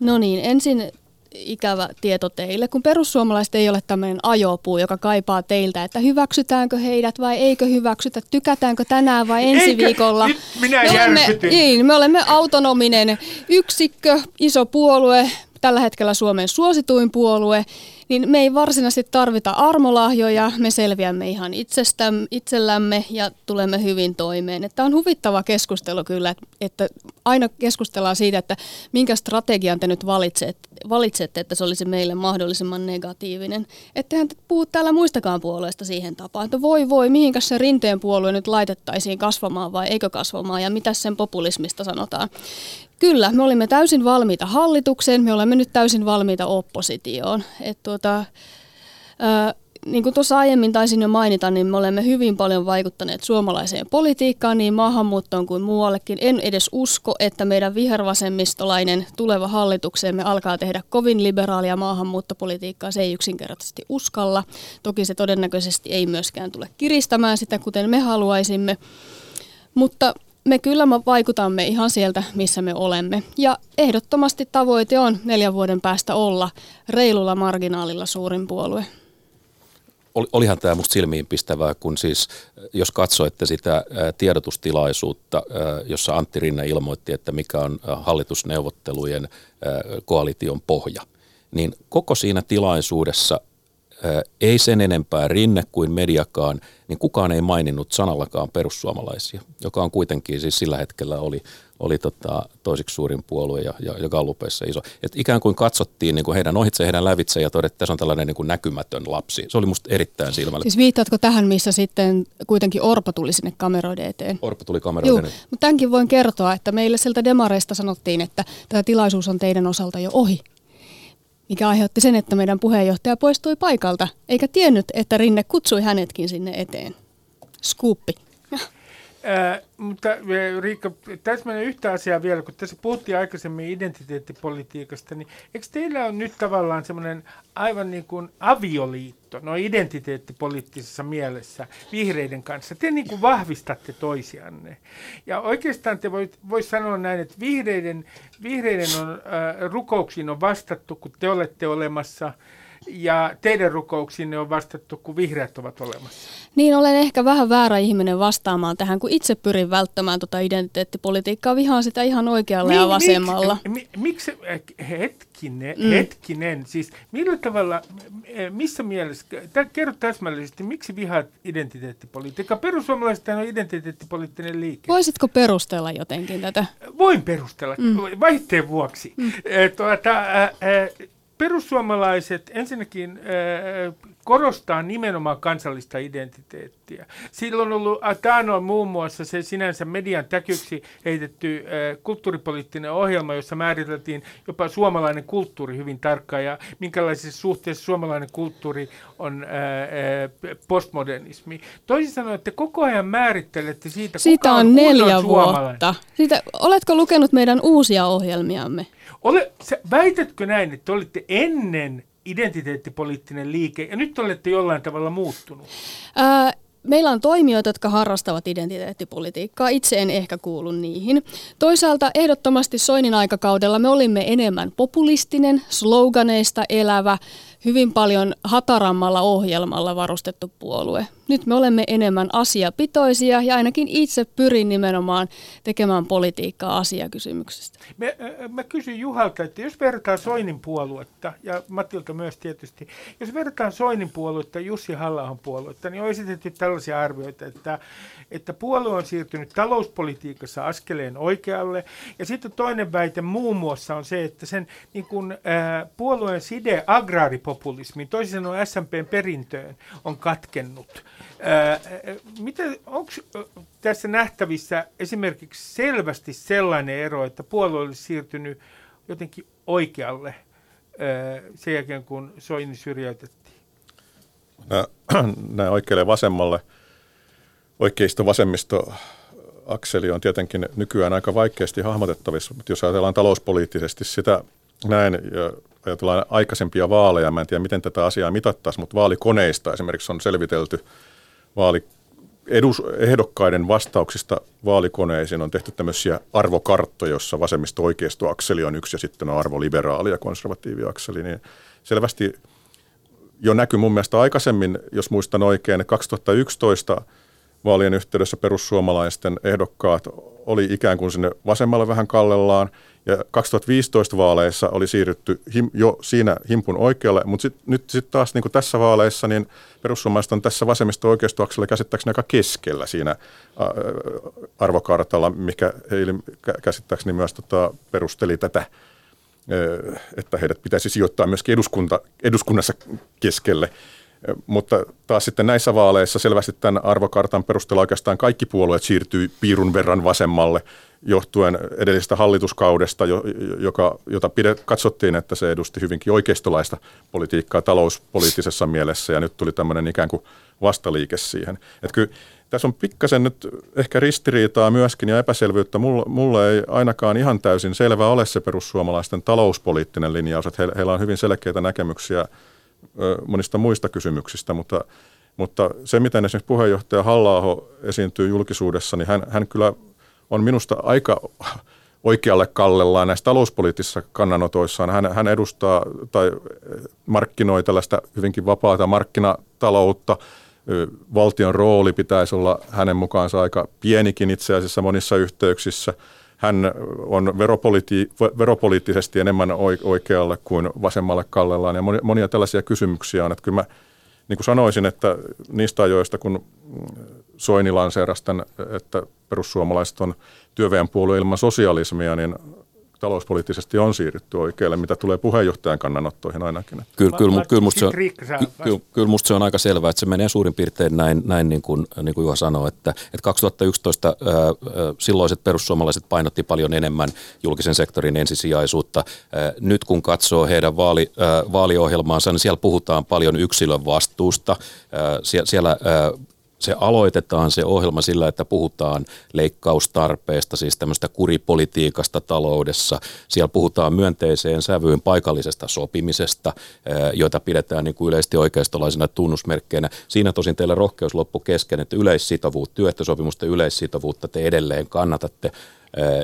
No niin, ensin ikävä tieto teille, kun perussuomalaiset ei ole tämmöinen ajopuu, joka kaipaa teiltä, että hyväksytäänkö heidät vai eikö hyväksytä, tykätäänkö tänään vai ensi Eikö? viikolla. Nyt minä me olemme, niin, me olemme autonominen yksikkö, iso puolue, tällä hetkellä Suomen suosituin puolue, niin me ei varsinaisesti tarvita armolahjoja, me selviämme ihan itsestä, itsellämme ja tulemme hyvin toimeen. Tämä on huvittava keskustelu kyllä, että aina keskustellaan siitä, että minkä strategian te nyt valitsette, valitsette että se olisi meille mahdollisimman negatiivinen. Ettehän te puhu täällä muistakaan puolueista siihen tapaan, että voi voi, mihinkäs se rinteen puolue nyt laitettaisiin kasvamaan vai eikö kasvamaan ja mitä sen populismista sanotaan. Kyllä, me olimme täysin valmiita hallitukseen, me olemme nyt täysin valmiita oppositioon. Et tuota, ää, niin kuin tuossa aiemmin taisin jo mainita, niin me olemme hyvin paljon vaikuttaneet suomalaiseen politiikkaan niin maahanmuuttoon kuin muuallekin. En edes usko, että meidän vihervasemmistolainen tuleva hallitukseemme alkaa tehdä kovin liberaalia maahanmuuttopolitiikkaa. Se ei yksinkertaisesti uskalla. Toki se todennäköisesti ei myöskään tule kiristämään sitä, kuten me haluaisimme. Mutta me kyllä vaikutamme ihan sieltä, missä me olemme. Ja ehdottomasti tavoite on neljän vuoden päästä olla reilulla marginaalilla suurin puolue. Olihan tämä musta silmiinpistävää, kun siis jos katsoitte sitä tiedotustilaisuutta, jossa Antti Rinne ilmoitti, että mikä on hallitusneuvottelujen koalition pohja, niin koko siinä tilaisuudessa ei sen enempää Rinne kuin mediakaan, niin kukaan ei maininnut sanallakaan perussuomalaisia, joka on kuitenkin siis sillä hetkellä oli, oli tota, toisiksi suurin puolue ja, ja, ja Gallupeissa iso. Et ikään kuin katsottiin niin kuin heidän ohitse, heidän lävitse ja todettiin, että se on tällainen niin kuin näkymätön lapsi. Se oli musta erittäin silmällä. Siis viittaatko tähän, missä sitten kuitenkin Orpo tuli sinne kameroiden eteen? Orpo tuli kameroiden eteen. mutta tämänkin voin kertoa, että meille sieltä demareista sanottiin, että tämä tilaisuus on teidän osalta jo ohi mikä aiheutti sen, että meidän puheenjohtaja poistui paikalta, eikä tiennyt, että Rinne kutsui hänetkin sinne eteen. Skuuppi. Äh, mutta Riikka, täsmälleen yhtä asiaa vielä, kun tässä puhuttiin aikaisemmin identiteettipolitiikasta, niin eikö teillä ole nyt tavallaan semmoinen aivan niin kuin avioliitto, no identiteettipoliittisessa mielessä vihreiden kanssa? Te niin kuin vahvistatte toisianne. Ja oikeastaan te voit, vois sanoa näin, että vihreiden, vihreiden on, äh, rukouksiin on vastattu, kun te olette olemassa – ja teidän rukouksiinne on vastattu, kun vihreät ovat olemassa. Niin, olen ehkä vähän väärä ihminen vastaamaan tähän, kun itse pyrin välttämään tuota identiteettipolitiikkaa. Vihaan sitä ihan oikealla niin, ja vasemmalla. Mik, miksi, hetkinen, mm. hetkinen, siis millä tavalla, missä mielessä, kerro täsmällisesti, miksi vihaat identiteettipolitiikkaa? Perussuomalaiset on identiteettipoliittinen liike. Voisitko perustella jotenkin tätä? Voin perustella, mm. vaihteen vuoksi. Mm. Tuota, äh, äh, perussuomalaiset ensinnäkin korostaa nimenomaan kansallista identiteettiä. Silloin on ollut Atano muun muassa se sinänsä median täkyksi heitetty äh, kulttuuripoliittinen ohjelma, jossa määriteltiin jopa suomalainen kulttuuri hyvin tarkkaan ja minkälaisessa suhteessa suomalainen kulttuuri on äh, äh, postmodernismi. Toisin sanoen, että koko ajan määrittelette siitä, Siitä kuka on, on neljä vuotta. Siitä, oletko lukenut meidän uusia ohjelmiamme? Ole, sä, väitätkö näin, että olitte ennen identiteettipoliittinen liike ja nyt olette jollain tavalla muuttunut? Ää, Meillä on toimijoita, jotka harrastavat identiteettipolitiikkaa. Itse en ehkä kuulu niihin. Toisaalta ehdottomasti Soinin aikakaudella me olimme enemmän populistinen, sloganeista elävä, hyvin paljon hatarammalla ohjelmalla varustettu puolue. Nyt me olemme enemmän asiapitoisia ja ainakin itse pyrin nimenomaan tekemään politiikkaa asiakysymyksistä. Mä, mä kysyn Juhalta, että jos vertaa Soinin puoluetta, ja Matilta myös tietysti, jos vertaa Soinin puoluetta Jussi halla puoluetta, niin on esitetty tällaisia arvioita, että, että puolue on siirtynyt talouspolitiikassa askeleen oikealle, ja sitten toinen väite muun muassa on se, että sen niin kun, äh, puolueen side agraaripopulismiin, toisin sanoen SMPn perintöön, on katkennut. Miten, onko tässä nähtävissä esimerkiksi selvästi sellainen ero, että puolue olisi siirtynyt jotenkin oikealle sen jälkeen, kun Soini syrjäytettiin? Nämä oikealle vasemmalle, oikeisto vasemmisto akseli on tietenkin nykyään aika vaikeasti hahmotettavissa, mutta jos ajatellaan talouspoliittisesti sitä näin ja ajatellaan aikaisempia vaaleja, mä en tiedä miten tätä asiaa mitattaisiin, mutta vaalikoneista esimerkiksi on selvitelty vaali, edus, ehdokkaiden vastauksista vaalikoneisiin on tehty tämmöisiä arvokarttoja, jossa vasemmisto-oikeistoakseli on yksi ja sitten on arvoliberaali ja konservatiiviakseli, niin selvästi jo näkyy mun mielestä aikaisemmin, jos muistan oikein, 2011 vaalien yhteydessä perussuomalaisten ehdokkaat oli ikään kuin sinne vasemmalle vähän kallellaan, Ja 2015 vaaleissa oli siirrytty him, jo siinä himpun oikealle, mutta sit, nyt sitten taas niin tässä vaaleissa, niin perussuomalaiset on tässä vasemmisto oikeistoaksella käsittääkseni aika keskellä siinä arvokartalla, mikä heille käsittääkseni myös tota, perusteli tätä että heidät pitäisi sijoittaa eduskunta, eduskunnassa keskelle. Mutta taas sitten näissä vaaleissa selvästi tämän arvokartan perusteella oikeastaan kaikki puolueet siirtyy piirun verran vasemmalle johtuen edellisestä hallituskaudesta, joka, jota pidet, katsottiin, että se edusti hyvinkin oikeistolaista politiikkaa talouspoliittisessa mielessä ja nyt tuli tämmöinen ikään kuin vastaliike siihen. Että kyllä tässä on pikkasen nyt ehkä ristiriitaa myöskin ja epäselvyyttä. Mulle, mulle ei ainakaan ihan täysin selvä ole se perussuomalaisten talouspoliittinen linjaus, että he, heillä on hyvin selkeitä näkemyksiä monista muista kysymyksistä, mutta, mutta se, miten esimerkiksi puheenjohtaja halla esiintyy julkisuudessa, niin hän, hän kyllä on minusta aika oikealle kallellaan näissä talouspoliittisissa kannanotoissaan. Hän, hän edustaa tai markkinoi tällaista hyvinkin vapaata markkinataloutta. Valtion rooli pitäisi olla hänen mukaansa aika pienikin itse asiassa monissa yhteyksissä. Hän on veropoliti- veropoliittisesti enemmän oikealle kuin vasemmalle kallellaan ja monia tällaisia kysymyksiä on. Että kyllä mä niin kuin sanoisin, että niistä ajoista, kun Soini lanseerasi tämän, että perussuomalaiset on työväenpuolue ilman sosialismia, niin talouspoliittisesti on siirrytty oikealle, mitä tulee puheenjohtajan kannanottoihin ainakin. Kyllä, kyllä, kyllä, musta, se on, kyllä, kyllä musta se on aika selvää, että se menee suurin piirtein näin, näin niin, kuin, niin kuin Juha sanoi, että, että 2011 ää, silloiset perussuomalaiset painotti paljon enemmän julkisen sektorin ensisijaisuutta. Ää, nyt kun katsoo heidän vaali, ää, vaaliohjelmaansa, niin siellä puhutaan paljon yksilön vastuusta. Ää, siellä, siellä ää, se aloitetaan se ohjelma sillä, että puhutaan leikkaustarpeesta, siis tämmöistä kuripolitiikasta taloudessa. Siellä puhutaan myönteiseen sävyyn paikallisesta sopimisesta, joita pidetään niin kuin yleisesti oikeistolaisena tunnusmerkkeinä. Siinä tosin teillä rohkeus loppu kesken, että yleissitovuutta, työehtosopimusten yleissitovuutta te edelleen kannatatte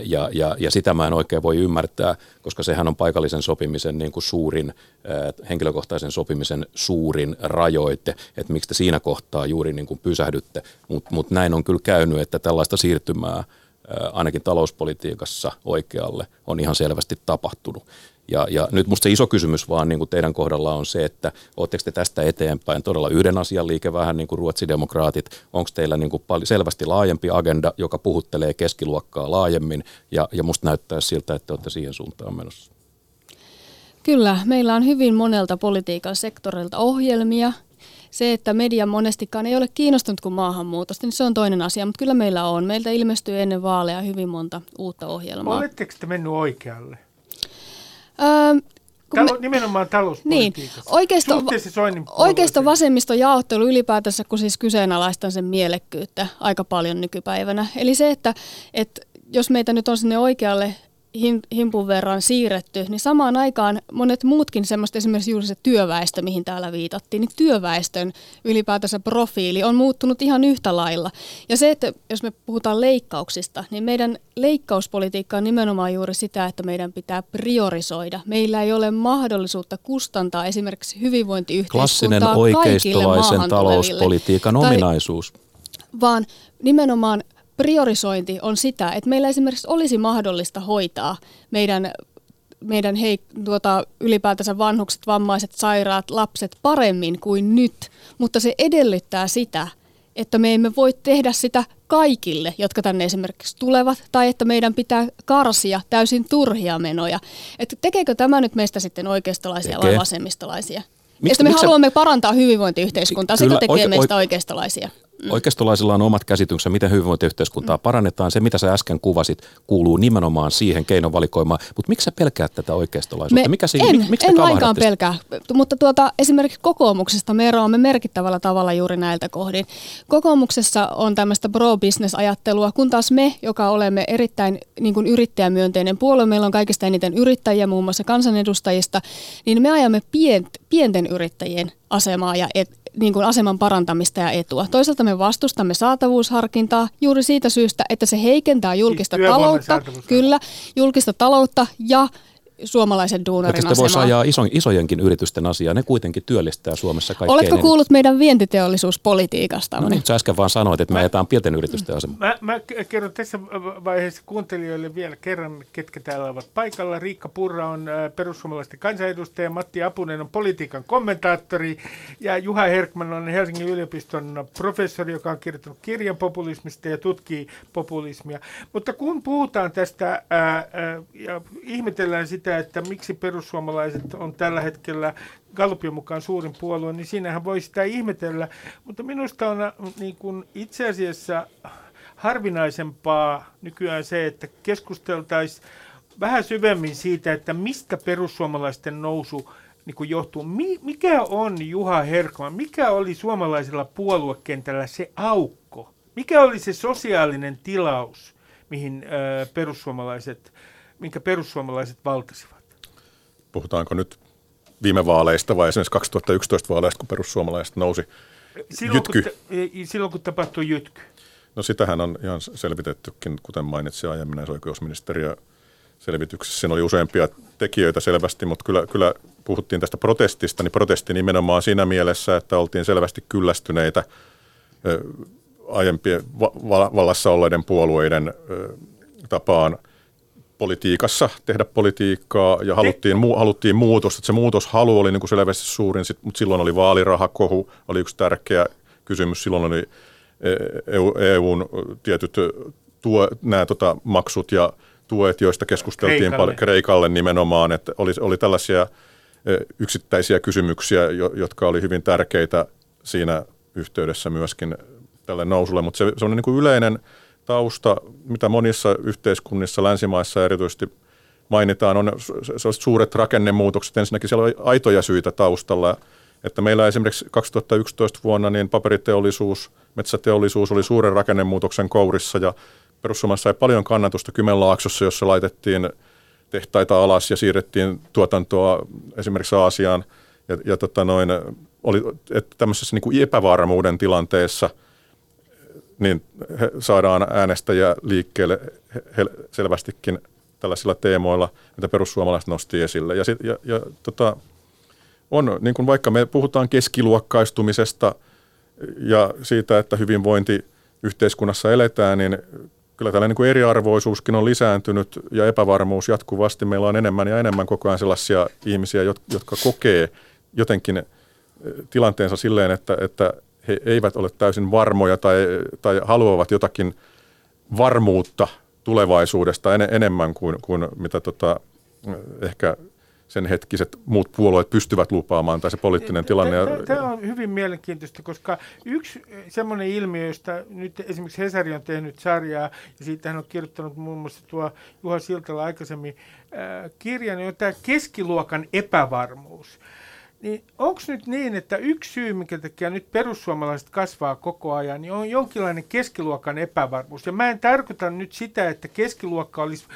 ja, ja, ja sitä mä en oikein voi ymmärtää, koska sehän on paikallisen sopimisen niin kuin suurin, henkilökohtaisen sopimisen suurin rajoite, että miksi te siinä kohtaa juuri niin kuin pysähdytte. Mutta mut näin on kyllä käynyt, että tällaista siirtymää ainakin talouspolitiikassa oikealle on ihan selvästi tapahtunut. Ja, ja nyt musta se iso kysymys vaan niin kuin teidän kohdalla on se, että oletteko te tästä eteenpäin todella yhden asian liike vähän niin kuin ruotsidemokraatit, onko teillä niin kuin paljon, selvästi laajempi agenda, joka puhuttelee keskiluokkaa laajemmin ja, ja musta näyttää siltä, että olette siihen suuntaan menossa. Kyllä, meillä on hyvin monelta politiikan sektorilta ohjelmia. Se, että media monestikaan ei ole kiinnostunut kuin maahanmuutosta, niin se on toinen asia, mutta kyllä meillä on. Meiltä ilmestyy ennen vaaleja hyvin monta uutta ohjelmaa. Oletteko te mennyt oikealle? Öö, Talo, me, nimenomaan talouspolitiikassa. Niin, oikeisto, oikeisto vasemmisto jaottelu ylipäätänsä, kun siis kyseenalaistan sen mielekkyyttä aika paljon nykypäivänä. Eli se, että, että jos meitä nyt on sinne oikealle himpun verran siirretty, niin samaan aikaan monet muutkin semmoista, esimerkiksi juuri se työväestö, mihin täällä viitattiin, niin työväestön ylipäätänsä profiili on muuttunut ihan yhtä lailla. Ja se, että jos me puhutaan leikkauksista, niin meidän leikkauspolitiikka on nimenomaan juuri sitä, että meidän pitää priorisoida. Meillä ei ole mahdollisuutta kustantaa esimerkiksi hyvinvointiyhteiskuntaa Klassinen oikeistolaisen talouspolitiikan tai, ominaisuus. Vaan nimenomaan priorisointi on sitä, että meillä esimerkiksi olisi mahdollista hoitaa meidän meidän hei, tuota, ylipäätänsä vanhukset, vammaiset, sairaat, lapset paremmin kuin nyt, mutta se edellyttää sitä, että me emme voi tehdä sitä kaikille, jotka tänne esimerkiksi tulevat, tai että meidän pitää karsia täysin turhia menoja. Että tekeekö tämä nyt meistä sitten oikeistolaisia Tekee. vai vasemmistolaisia? Miks, että me haluamme sä... parantaa hyvinvointiyhteiskuntaa, Kyllä, se tekee oike, meistä oikeistolaisia. Mm. Oikeistolaisilla on omat käsityksensä, miten hyvinvointiyhteiskuntaa mm. parannetaan. Se, mitä sä äsken kuvasit, kuuluu nimenomaan siihen keinovalikoimaan. Mutta miksi sä pelkäät tätä oikeistolaisuutta? Me, Mikä siinä, en, miksi en lainkaan pelkää, mutta tuota, esimerkiksi kokoomuksesta me eroamme merkittävällä tavalla juuri näiltä kohdin. Kokoomuksessa on tämmöistä pro-business-ajattelua, kun taas me, joka olemme erittäin niin kuin yrittäjämyönteinen puolue, meillä on kaikista eniten yrittäjiä muun muassa kansanedustajista, niin me ajamme pient, pienten yrittäjien asemaa ja et, niin kuin aseman parantamista ja etua. Toisaalta me vastustamme saatavuusharkintaa juuri siitä syystä, että se heikentää julkista siis taloutta, kyllä, julkista taloutta ja suomalaisen duunarin Että voisi asemaa. ajaa iso, isojenkin yritysten asiaa, ne kuitenkin työllistää Suomessa kaikkein Oletko eniten. kuullut meidän vientiteollisuuspolitiikasta? No niin, sä äsken vaan sanoit, että me ajetaan pienten yritysten asemaa. Mä, mä kerron tässä vaiheessa kuuntelijoille vielä kerran, ketkä täällä ovat paikalla. Riikka Purra on äh, perussuomalaisten kansanedustaja, Matti Apunen on politiikan kommentaattori ja Juha Herkman on Helsingin yliopiston professori, joka on kirjoittanut kirjan populismista ja tutkii populismia. Mutta kun puhutaan tästä ää, ää, ja ihmetellään sitä, että miksi perussuomalaiset on tällä hetkellä Gallupin mukaan suurin puolue, niin siinähän voi sitä ihmetellä. Mutta minusta on äh, niin kuin itse asiassa harvinaisempaa nykyään se, että keskusteltaisiin vähän syvemmin siitä, että mistä perussuomalaisten nousu niin kuin johtuu. Mi- mikä on Juha Herkman, mikä oli suomalaisella puoluekentällä se aukko? Mikä oli se sosiaalinen tilaus, mihin ö, perussuomalaiset, minkä perussuomalaiset valtasivat? Puhutaanko nyt viime vaaleista vai esimerkiksi 2011 vaaleista, kun perussuomalaiset nousi Silloin, jytky? kun, ta- silloin kun tapahtui jytky. No sitähän on ihan selvitettykin, kuten mainitsin aiemmin oikeusministeriö selvityksessä. Siinä oli useampia tekijöitä selvästi, mutta kyllä, kyllä puhuttiin tästä protestista, niin protesti nimenomaan siinä mielessä, että oltiin selvästi kyllästyneitä aiempien va- va- vallassa olleiden puolueiden tapaan politiikassa, tehdä politiikkaa ja haluttiin, mu, haluttiin muutosta. Että se muutoshalu oli niin kuin selvästi suurin, sit, mutta silloin oli vaalirahakohu, oli yksi tärkeä kysymys. Silloin oli EU, EUn tietyt tuo, nämä tota, maksut ja tuet, joista keskusteltiin Kreikalle. paljon Kreikalle nimenomaan, että oli, oli tällaisia ö, yksittäisiä kysymyksiä, jo- jotka oli hyvin tärkeitä siinä yhteydessä myöskin tälle nousulle, mutta se, se on niin kuin yleinen tausta, mitä monissa yhteiskunnissa, länsimaissa erityisesti mainitaan, on sellaiset suuret rakennemuutokset. Ensinnäkin siellä on aitoja syitä taustalla, että meillä esimerkiksi 2011 vuonna niin paperiteollisuus, metsäteollisuus oli suuren rakennemuutoksen kourissa ja perussuomalaiset sai paljon kannatusta Kymenlaaksossa, jossa laitettiin tehtaita alas ja siirrettiin tuotantoa esimerkiksi Aasiaan. Ja, ja tota noin, oli, että tämmöisessä niin kuin epävarmuuden tilanteessa niin saadaan äänestäjä liikkeelle selvästikin tällaisilla teemoilla, mitä perussuomalaiset nosti esille. Ja, sit, ja, ja tota, on, niin kuin vaikka me puhutaan keskiluokkaistumisesta ja siitä, että hyvinvointi yhteiskunnassa eletään, niin kyllä tällainen niin kuin eriarvoisuuskin on lisääntynyt ja epävarmuus jatkuvasti. Meillä on enemmän ja enemmän koko ajan sellaisia ihmisiä, jot- jotka kokee jotenkin eh, tilanteensa silleen, että, että he eivät ole täysin varmoja tai, tai haluavat jotakin varmuutta tulevaisuudesta en, enemmän kuin, kuin mitä tota, ehkä sen hetkiset muut puolueet pystyvät lupaamaan tai se poliittinen tilanne. Tämä on hyvin mielenkiintoista, koska yksi semmoinen ilmiö, josta nyt esimerkiksi Hesari on tehnyt sarjaa, ja siitä hän on kirjoittanut muun muassa tuo Juha Siltala aikaisemmin äh, kirjan, on tämä keskiluokan epävarmuus. Niin onko nyt niin, että yksi syy, minkä takia nyt perussuomalaiset kasvaa koko ajan, niin on jonkinlainen keskiluokan epävarmuus. Ja mä en tarkoita nyt sitä, että keskiluokka olisi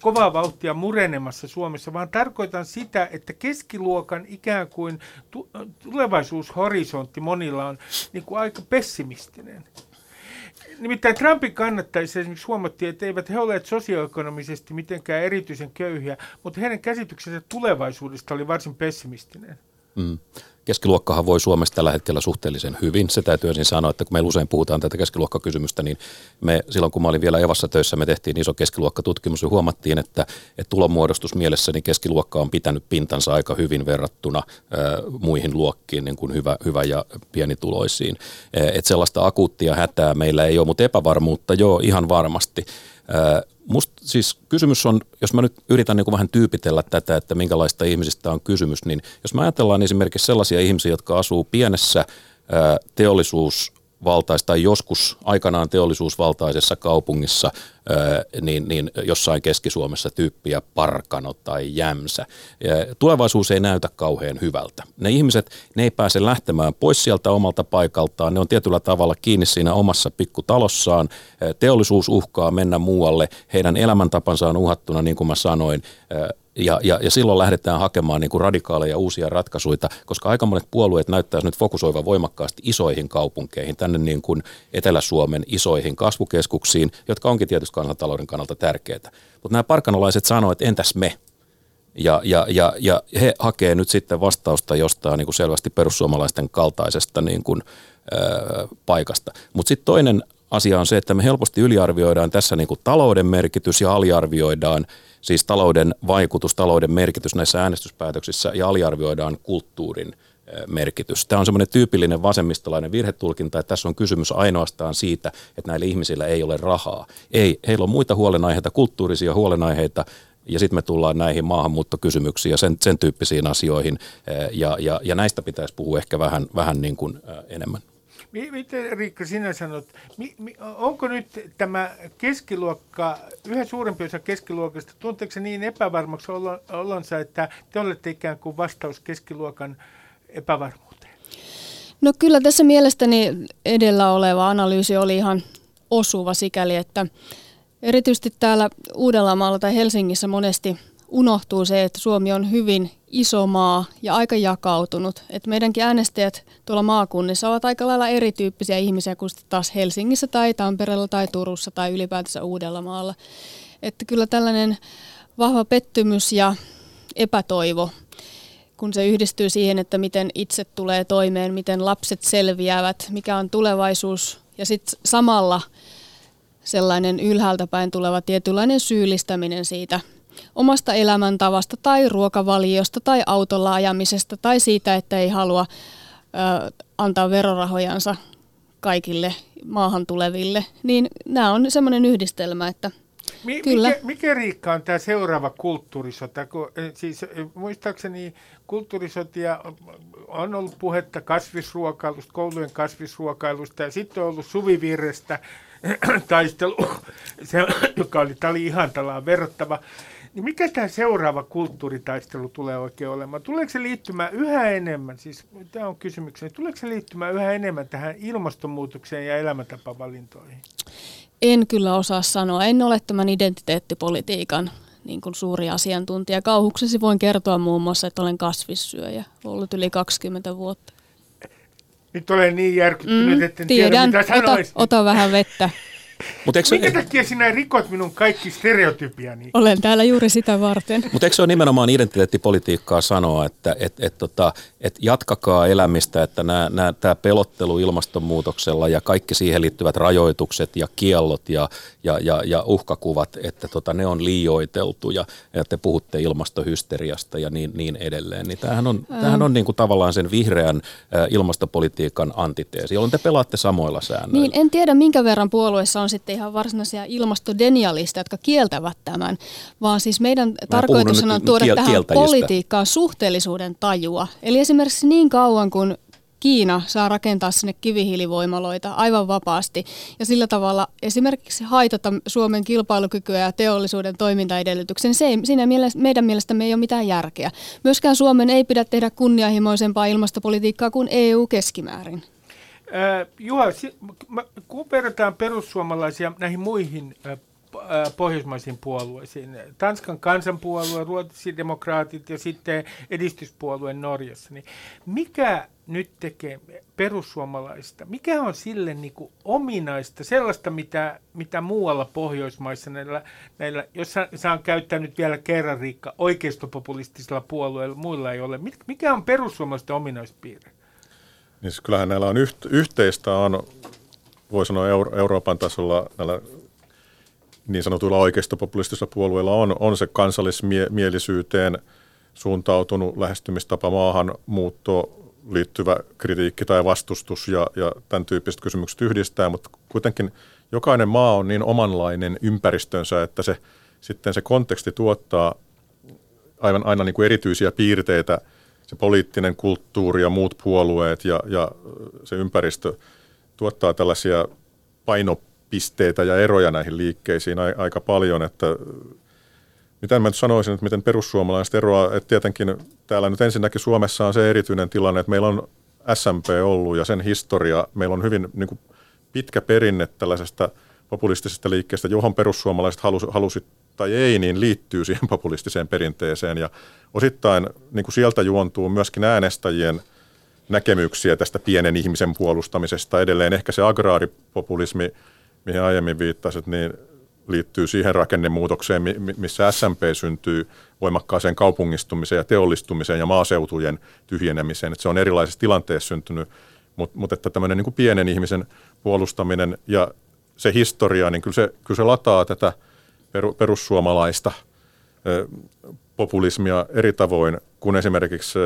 kovaa vauhtia murenemassa Suomessa, vaan tarkoitan sitä, että keskiluokan ikään kuin tu- tulevaisuushorisontti monilla on niin kuin aika pessimistinen. Nimittäin Trumpin kannattajissa esimerkiksi huomattiin, että eivät he olleet sosioekonomisesti mitenkään erityisen köyhiä, mutta heidän käsityksensä tulevaisuudesta oli varsin pessimistinen. Mm. Keskiluokkahan voi Suomessa tällä hetkellä suhteellisen hyvin. Se täytyy ensin sanoa, että kun meillä usein puhutaan tätä keskiluokkakysymystä, niin me silloin kun mä olin vielä Evassa töissä, me tehtiin iso keskiluokkatutkimus ja huomattiin, että, että tulonmuodostus mielessä niin keskiluokka on pitänyt pintansa aika hyvin verrattuna ä, muihin luokkiin, niin kuin hyvä, hyvä ja pienituloisiin. Että sellaista akuuttia hätää meillä ei ole, mutta epävarmuutta joo, ihan varmasti. Musta siis kysymys on, jos mä nyt yritän niin vähän tyypitellä tätä, että minkälaista ihmisistä on kysymys, niin jos mä ajatellaan esimerkiksi sellaisia ihmisiä, jotka asuu pienessä teollisuusvaltaisessa tai joskus aikanaan teollisuusvaltaisessa kaupungissa, niin, niin jossain Keski-Suomessa tyyppiä Parkano tai Jämsä. Tulevaisuus ei näytä kauhean hyvältä. Ne ihmiset, ne ei pääse lähtemään pois sieltä omalta paikaltaan, ne on tietyllä tavalla kiinni siinä omassa pikkutalossaan, teollisuus uhkaa mennä muualle, heidän elämäntapansa on uhattuna, niin kuin mä sanoin, ja, ja, ja silloin lähdetään hakemaan niin kuin radikaaleja uusia ratkaisuja, koska aika monet puolueet näyttävät nyt fokusoivan voimakkaasti isoihin kaupunkeihin, tänne niin kuin Etelä-Suomen isoihin kasvukeskuksiin, jotka onkin tietysti kansantalouden kannalta tärkeitä. Mutta nämä parkanolaiset sanoivat, että entäs me? Ja, ja, ja, ja he hakee nyt sitten vastausta jostain niin kuin selvästi perussuomalaisten kaltaisesta niin kuin, ää, paikasta. Mutta sitten toinen asia on se, että me helposti yliarvioidaan tässä niin kuin talouden merkitys ja aliarvioidaan siis talouden vaikutus, talouden merkitys näissä äänestyspäätöksissä ja aliarvioidaan kulttuurin merkitys. Tämä on semmoinen tyypillinen vasemmistolainen virhetulkinta, että tässä on kysymys ainoastaan siitä, että näillä ihmisillä ei ole rahaa. Ei, heillä on muita huolenaiheita, kulttuurisia huolenaiheita, ja sitten me tullaan näihin maahanmuuttokysymyksiin ja sen, sen tyyppisiin asioihin, ja, ja, ja näistä pitäisi puhua ehkä vähän, vähän niin kuin, enemmän. Miten Riikka sinä sanot, onko nyt tämä keskiluokka, yhä suurempi osa keskiluokasta, tunteeko se niin epävarmaksi olonsa, että te olette ikään kuin vastaus keskiluokan epävarmuuteen? No kyllä tässä mielestäni edellä oleva analyysi oli ihan osuva sikäli, että erityisesti täällä Uudellamaalla tai Helsingissä monesti unohtuu se, että Suomi on hyvin iso maa ja aika jakautunut. Et meidänkin äänestäjät tuolla maakunnissa ovat aika lailla erityyppisiä ihmisiä kuin taas Helsingissä tai Tampereella tai Turussa tai ylipäätänsä Uudellamaalla. Että kyllä tällainen vahva pettymys ja epätoivo, kun se yhdistyy siihen, että miten itse tulee toimeen, miten lapset selviävät, mikä on tulevaisuus ja sitten samalla sellainen ylhäältä päin tuleva tietynlainen syyllistäminen siitä – omasta elämäntavasta tai ruokavaliosta tai autolla ajamisesta tai siitä, että ei halua ö, antaa verorahojansa kaikille maahan tuleville, niin nämä on semmoinen yhdistelmä, että Mi- Kyllä. Mikä, mikä Riikka on tämä seuraava kulttuurisota? Kun, siis, muistaakseni kulttuurisotia on ollut puhetta kasvisruokailusta, koulujen kasvisruokailusta ja sitten on ollut suvivirrestä taistelu, se, joka oli, tämä oli ihan verrattava. Niin mikä tämä seuraava kulttuuritaistelu tulee oikein olemaan? Tuleeko se liittymään yhä enemmän, siis tämä on kysymykseni, tuleeko se liittymään yhä enemmän tähän ilmastonmuutokseen ja elämäntapavalintoihin? En kyllä osaa sanoa. En ole tämän identiteettipolitiikan niin kuin suuri asiantuntija. Kauhuksesi voin kertoa muun muassa, että olen kasvissyöjä, ollut yli 20 vuotta. Nyt olen niin järkyttynyt, mm, että en tiedän. tiedä mitä ota, ota vähän vettä. Mut eikö, Minkä takia sinä rikot minun kaikki stereotypiani? Olen täällä juuri sitä varten. Mutta eikö se ole nimenomaan identiteettipolitiikkaa sanoa, että et, et, tota, et jatkakaa elämistä, että tämä pelottelu ilmastonmuutoksella ja kaikki siihen liittyvät rajoitukset ja kiellot ja, ja, ja, ja uhkakuvat, että tota, ne on liioiteltuja ja te puhutte ilmastohysteriasta ja niin, niin edelleen. Niin tämähän on, ähm. tämähän on niinku tavallaan sen vihreän ilmastopolitiikan antiteesi, jolloin te pelaatte samoilla säännöillä. Niin, en tiedä minkä verran puolueessa on sitten ihan varsinaisia ilmastodenialisteja, jotka kieltävät tämän, vaan siis meidän tarkoituksena on tuoda kiel- tähän politiikkaan suhteellisuuden tajua. Eli esimerkiksi niin kauan kun Kiina saa rakentaa sinne kivihiilivoimaloita aivan vapaasti ja sillä tavalla esimerkiksi haitata Suomen kilpailukykyä ja teollisuuden toimintaedellytyksen. Se ei, siinä mielessä, meidän mielestämme ei ole mitään järkeä. Myöskään Suomen ei pidä tehdä kunnianhimoisempaa ilmastopolitiikkaa kuin EU keskimäärin. Juha, kun verrataan perussuomalaisia näihin muihin pohjoismaisiin puolueisiin, Tanskan kansanpuolue, ruotsidemokraatit ja sitten edistyspuolue Norjassa, niin mikä nyt tekee perussuomalaista, mikä on sille niin kuin ominaista, sellaista, mitä, mitä muualla Pohjoismaissa näillä, näillä jos saan käyttää nyt vielä kerran Riikka, oikeistopopulistisilla puolueilla, muilla ei ole, mikä on perussuomalaisten ominaispiirre? Niin siis kyllähän näillä on yht, yhteistä on, voi sanoa Euro, Euroopan tasolla näillä niin sanotuilla oikeistopopulistisilla puolueilla on, on se kansallismielisyyteen suuntautunut lähestymistapa maahanmuuttoon liittyvä kritiikki tai vastustus ja, ja tämän tyyppiset kysymykset yhdistää, mutta kuitenkin jokainen maa on niin omanlainen ympäristönsä, että se sitten se konteksti tuottaa aivan aina niin kuin erityisiä piirteitä – se poliittinen kulttuuri ja muut puolueet ja, ja se ympäristö tuottaa tällaisia painopisteitä ja eroja näihin liikkeisiin aika paljon, että mitä mä nyt sanoisin, että miten perussuomalaiset eroaa, että tietenkin täällä nyt ensinnäkin Suomessa on se erityinen tilanne, että meillä on SMP ollut ja sen historia, meillä on hyvin niin kuin pitkä perinne tällaisesta populistisesta liikkeestä, johon perussuomalaiset halusi, halusi tai ei, niin liittyy siihen populistiseen perinteeseen. Ja osittain niin kuin sieltä juontuu myöskin äänestäjien näkemyksiä tästä pienen ihmisen puolustamisesta. Edelleen ehkä se agraaripopulismi, mihin aiemmin viittasit, niin liittyy siihen rakennemuutokseen, missä SMP syntyy voimakkaaseen kaupungistumiseen ja teollistumiseen ja maaseutujen tyhjenemiseen. Että se on erilaisessa tilanteessa syntynyt, mutta, mutta että tämmöinen niin pienen ihmisen puolustaminen ja se historia, niin kyllä se, kyllä se lataa tätä perussuomalaista populismia eri tavoin kuin esimerkiksi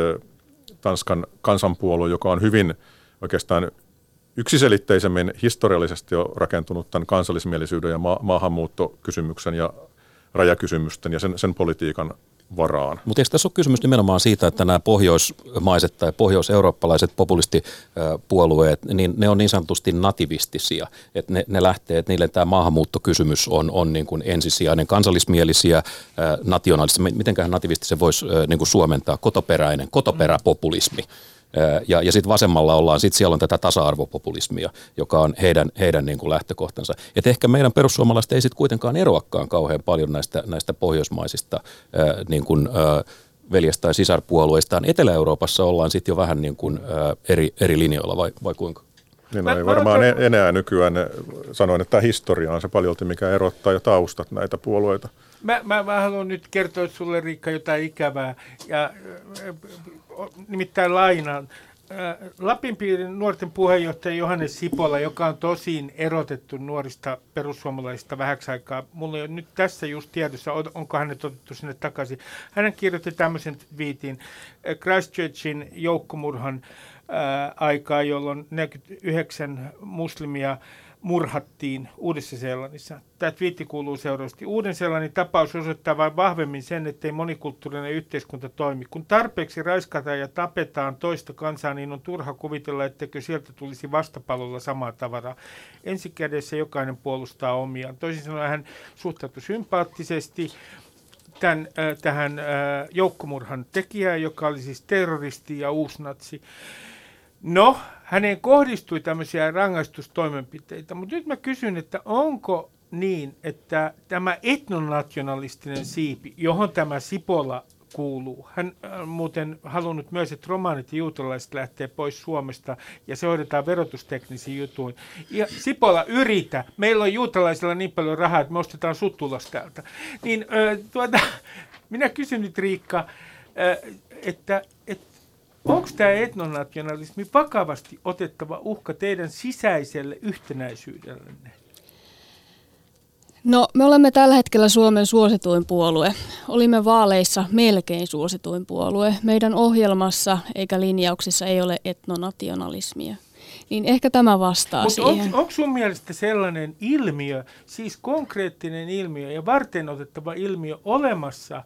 Tanskan kansanpuolue, joka on hyvin oikeastaan yksiselitteisemmin historiallisesti jo rakentunut tämän kansallismielisyyden ja ma- maahanmuuttokysymyksen ja rajakysymysten ja sen, sen politiikan varaan. Mutta eikö tässä ole kysymys nimenomaan siitä, että nämä pohjoismaiset tai pohjoiseurooppalaiset populistipuolueet, niin ne on niin sanotusti nativistisia. Että ne, ne lähtee, että niille tämä maahanmuuttokysymys on, on niin kuin ensisijainen kansallismielisiä, nationalistisia, mitenköhän nativisti se voisi niin kuin suomentaa, kotoperäinen, kotoperäpopulismi. Ja, ja sitten vasemmalla ollaan, sitten siellä on tätä tasa-arvopopulismia, joka on heidän, heidän niin kuin lähtökohtansa. Et ehkä meidän perussuomalaiset ei sitten kuitenkaan eroakaan kauhean paljon näistä, näistä pohjoismaisista ää, niin kuin, ää, veljes- tai sisarpuolueistaan. Etelä-Euroopassa ollaan sitten jo vähän niin kuin, ää, eri, eri linjoilla, vai, vai kuinka? Niin, no, ei varmaan enää nykyään sanoin, että historia on se paljolti, mikä erottaa jo taustat näitä puolueita. Mä, mä, mä haluan nyt kertoa sulle, Riikka, jotain ikävää. Ja nimittäin lainaan. Lapin piirin nuorten puheenjohtaja Johannes Sipola, joka on tosin erotettu nuorista perussuomalaisista vähäksi aikaa. Mulla ole nyt tässä just tiedossa, onko hänet otettu sinne takaisin. Hän kirjoitti tämmöisen viitin Christchurchin joukkomurhan aikaa, jolloin 49 muslimia murhattiin Uudessa-Seelannissa. Tämä twiitti kuuluu seuraavasti. Uuden-Seelannin tapaus osoittaa vain vahvemmin sen, ettei monikulttuurinen yhteiskunta toimi. Kun tarpeeksi raiskataan ja tapetaan toista kansaa, niin on turha kuvitella, etteikö sieltä tulisi vastapallolla samaa tavaraa. Ensi kädessä jokainen puolustaa omiaan. Toisin sanoen hän suhtautui sympaattisesti tämän, äh, tähän äh, joukkomurhan tekijään, joka oli siis terroristi ja uusnatsi. No, häneen kohdistui tämmöisiä rangaistustoimenpiteitä, mutta nyt mä kysyn, että onko niin, että tämä etnonationalistinen siipi, johon tämä Sipola kuuluu. Hän on muuten halunnut myös, että romaanit ja juutalaiset lähtee pois Suomesta ja se hoidetaan verotusteknisiin jutuin. Ja Sipola, yritä. Meillä on juutalaisilla niin paljon rahaa, että me ostetaan sut ulos täältä. Niin äh, tuota, minä kysyn nyt Riikka, äh, että, että Onko tämä etnonationalismi vakavasti otettava uhka teidän sisäiselle yhtenäisyydellenne? No, me olemme tällä hetkellä Suomen suosituin puolue. Olimme vaaleissa melkein suosituin puolue. Meidän ohjelmassa eikä linjauksissa ei ole etnonationalismia. Niin ehkä tämä vastaa Mut siihen. Onko, onko sun mielestä sellainen ilmiö, siis konkreettinen ilmiö ja varten otettava ilmiö olemassa,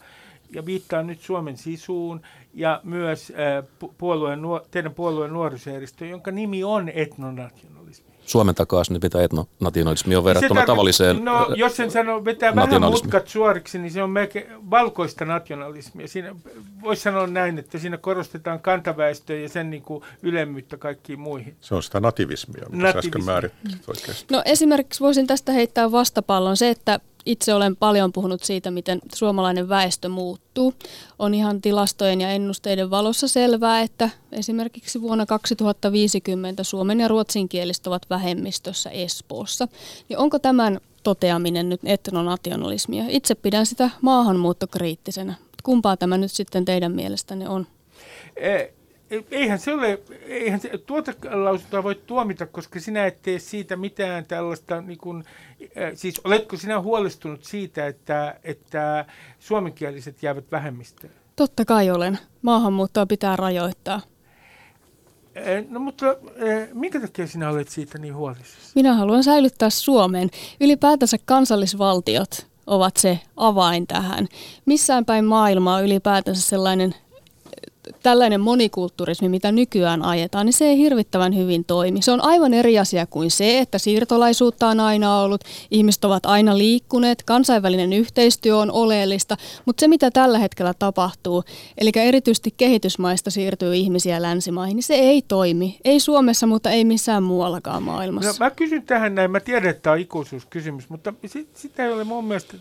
ja viittaan nyt Suomen sisuun ja myös äh, puolueen, teidän puolueen nuorisojärjestö, jonka nimi on etnonationalismi. Suomen takaa nyt mitä etnonationalismi on verrattuna tarko- tavalliseen No jos sen sanoo, vetää vähän mutkat suoriksi, niin se on melkein valkoista nationalismia. Siinä voisi sanoa näin, että siinä korostetaan kantaväestöä ja sen niin kuin ylemmyyttä kaikkiin muihin. Se on sitä nativismia, mitä Nativismi. äsken määrittelit. No esimerkiksi voisin tästä heittää vastapallon se, että itse olen paljon puhunut siitä, miten suomalainen väestö muuttuu. On ihan tilastojen ja ennusteiden valossa selvää, että esimerkiksi vuonna 2050 suomen ja ruotsinkieliset ovat vähemmistössä Espoossa. Niin onko tämän toteaminen nyt etnonationalismia? Itse pidän sitä maahanmuuttokriittisenä. Kumpaa tämä nyt sitten teidän mielestänne on? E- eihän se ole, eihän se, tuota lausuntoa voi tuomita, koska sinä et tee siitä mitään tällaista, niin kuin, siis oletko sinä huolestunut siitä, että, että suomenkieliset jäävät vähemmistöön? Totta kai olen. Maahanmuuttoa pitää rajoittaa. No mutta minkä takia sinä olet siitä niin huolissasi? Minä haluan säilyttää Suomen. Ylipäätänsä kansallisvaltiot ovat se avain tähän. Missään päin maailmaa ylipäätänsä sellainen tällainen monikulttuurismi, mitä nykyään ajetaan, niin se ei hirvittävän hyvin toimi. Se on aivan eri asia kuin se, että siirtolaisuutta on aina ollut, ihmiset ovat aina liikkuneet, kansainvälinen yhteistyö on oleellista, mutta se mitä tällä hetkellä tapahtuu, eli erityisesti kehitysmaista siirtyy ihmisiä länsimaihin, niin se ei toimi. Ei Suomessa, mutta ei missään muuallakaan maailmassa. No, mä kysyn tähän näin, mä tiedän, että tämä on ikuisuuskysymys, mutta sitä ei ole mun mielestä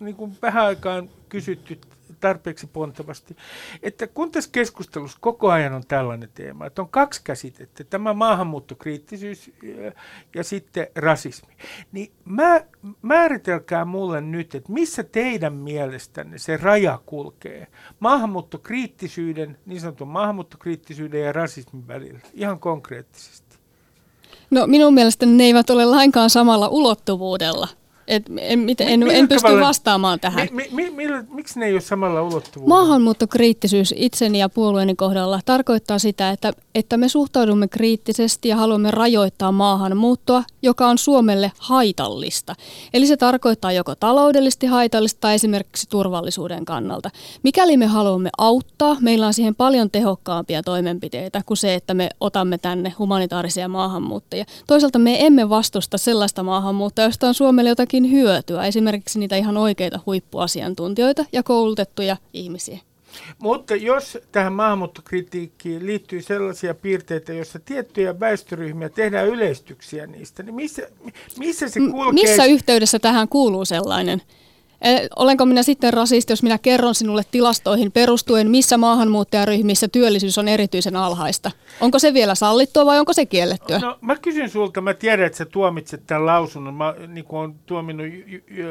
niin kuin vähän aikaan kysytty tarpeeksi pontevasti, että kun tässä keskustelussa koko ajan on tällainen teema, että on kaksi käsitettä, tämä maahanmuuttokriittisyys ja, ja sitten rasismi, niin mä, määritelkää mulle nyt, että missä teidän mielestänne se raja kulkee maahanmuuttokriittisyyden, niin sanotun maahanmuuttokriittisyyden ja rasismin välillä, ihan konkreettisesti. No minun mielestäni ne eivät ole lainkaan samalla ulottuvuudella. Et en, en, en, en pysty vastaamaan tähän. Mi, mi, mi, miksi ne ei ole samalla ulottuvuudella? Maahanmuuttokriittisyys itseni ja puolueeni kohdalla tarkoittaa sitä, että, että me suhtaudumme kriittisesti ja haluamme rajoittaa maahanmuuttoa, joka on Suomelle haitallista. Eli se tarkoittaa joko taloudellisesti haitallista tai esimerkiksi turvallisuuden kannalta. Mikäli me haluamme auttaa, meillä on siihen paljon tehokkaampia toimenpiteitä kuin se, että me otamme tänne humanitaarisia maahanmuuttajia. Toisaalta me emme vastusta sellaista maahanmuuttoa, josta on Suomelle jotakin jotakin hyötyä, esimerkiksi niitä ihan oikeita huippuasiantuntijoita ja koulutettuja ihmisiä. Mutta jos tähän maahanmuuttokritiikkiin liittyy sellaisia piirteitä, joissa tiettyjä väestöryhmiä tehdään yleistyksiä niistä, niin missä, missä se kulkee? Missä yhteydessä tähän kuuluu sellainen? Olenko minä sitten rasisti, jos minä kerron sinulle tilastoihin perustuen, missä maahanmuuttajaryhmissä työllisyys on erityisen alhaista? Onko se vielä sallittua vai onko se kiellettyä? No, mä kysyn sulta, mä tiedän, että sä tuomitset tämän lausunnon, mä niin kuin on tuominut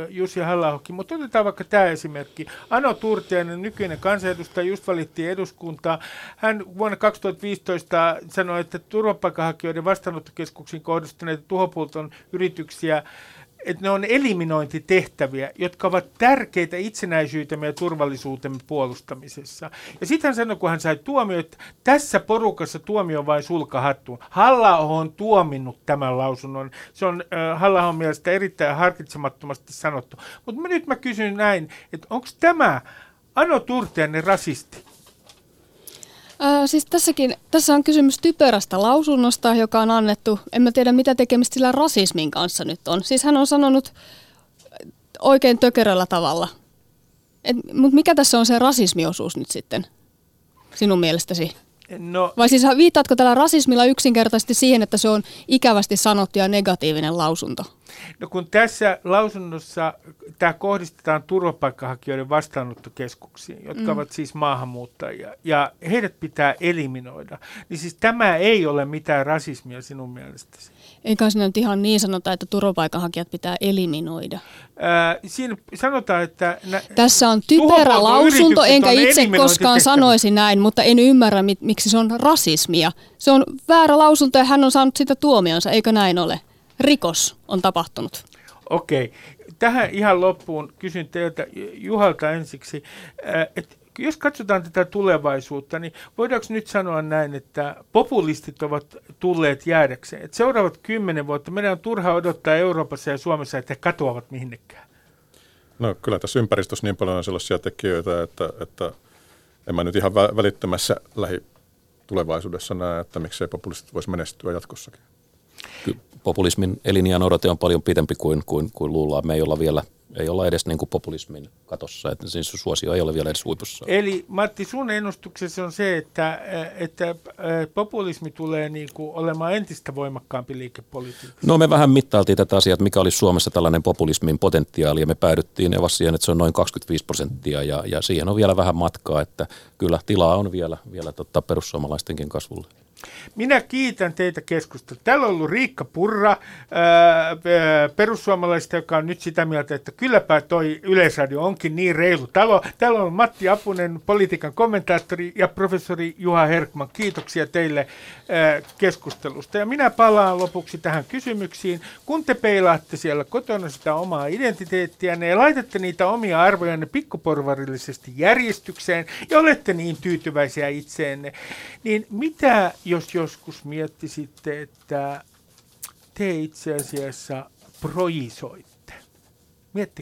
Jussi halla mutta otetaan vaikka tämä esimerkki. Ano Turtiainen, nykyinen kansanedustaja, just valittiin eduskuntaa. Hän vuonna 2015 sanoi, että turvapaikanhakijoiden vastaanottokeskuksiin kohdistuneita tuhopulton yrityksiä että ne on eliminointitehtäviä, jotka ovat tärkeitä itsenäisyytemme ja turvallisuutemme puolustamisessa. Ja sitten hän sanoi, kun hän sai tuomio, että tässä porukassa tuomio on vain sulkahattuun. halla on tuominnut tämän lausunnon. Se on äh, halla mielestä erittäin harkitsemattomasti sanottu. Mutta nyt mä kysyn näin, että onko tämä Ano Turtiainen rasisti? Ää, siis tässäkin, tässä on kysymys typerästä lausunnosta, joka on annettu. En mä tiedä, mitä tekemistä sillä rasismin kanssa nyt on. Siis hän on sanonut oikein tökeröllä tavalla. Mutta mikä tässä on se rasismiosuus nyt sitten sinun mielestäsi? No, Vai siis viittaatko tällä rasismilla yksinkertaisesti siihen, että se on ikävästi sanottu ja negatiivinen lausunto? No kun tässä lausunnossa tämä kohdistetaan turvapaikkahakijoiden vastaanottokeskuksiin, jotka mm. ovat siis maahanmuuttajia, ja heidät pitää eliminoida, niin siis tämä ei ole mitään rasismia sinun mielestäsi. Eikä sinä nyt ihan niin sanota, että turvapaikanhakijat pitää eliminoida. Ää, siinä sanotaan, että... Nä, Tässä on typerä lausunto, enkä itse koskaan sanoisi näin, mutta en ymmärrä, miksi se on rasismia. Se on väärä lausunto ja hän on saanut sitä tuomionsa, eikö näin ole? Rikos on tapahtunut. Okei. Tähän ihan loppuun kysyn teiltä Juhalta ensiksi, äh, että jos katsotaan tätä tulevaisuutta, niin voidaanko nyt sanoa näin, että populistit ovat tulleet jäädäkseen? Että seuraavat kymmenen vuotta meidän on turha odottaa Euroopassa ja Suomessa, että he katoavat minnekään. No kyllä tässä ympäristössä niin paljon on sellaisia tekijöitä, että, että en mä nyt ihan välittömässä lähitulevaisuudessa näe, että miksei populistit voisi menestyä jatkossakin populismin eliniän odote on paljon pitempi kuin, kuin, kuin luullaan. Me ei olla vielä ei olla edes niin kuin populismin katossa, että siis suosio ei ole vielä edes huipussa. Eli Matti, sun ennustuksesi on se, että, että populismi tulee niin kuin olemaan entistä voimakkaampi liikepolitiikassa? No me vähän mittailtiin tätä asiaa, että mikä olisi Suomessa tällainen populismin potentiaali, ja me päädyttiin Evas siihen, että se on noin 25 prosenttia, ja, ja siihen on vielä vähän matkaa, että kyllä tilaa on vielä, vielä totta perussuomalaistenkin kasvulle. Minä kiitän teitä keskustelua. Täällä on ollut Riikka Purra ää, perussuomalaisista, joka on nyt sitä mieltä, että kylläpä toi Yleisradio onkin niin reilu talo. Täällä on Matti Apunen, politiikan kommentaattori ja professori Juha Herkman. Kiitoksia teille ää, keskustelusta. Ja minä palaan lopuksi tähän kysymyksiin. Kun te peilaatte siellä kotona sitä omaa identiteettiä ja laitatte niitä omia arvojanne pikkuporvarillisesti järjestykseen ja olette niin tyytyväisiä itseenne, niin mitä jos joskus miettisitte, että te itse asiassa projisoitte. Miettikää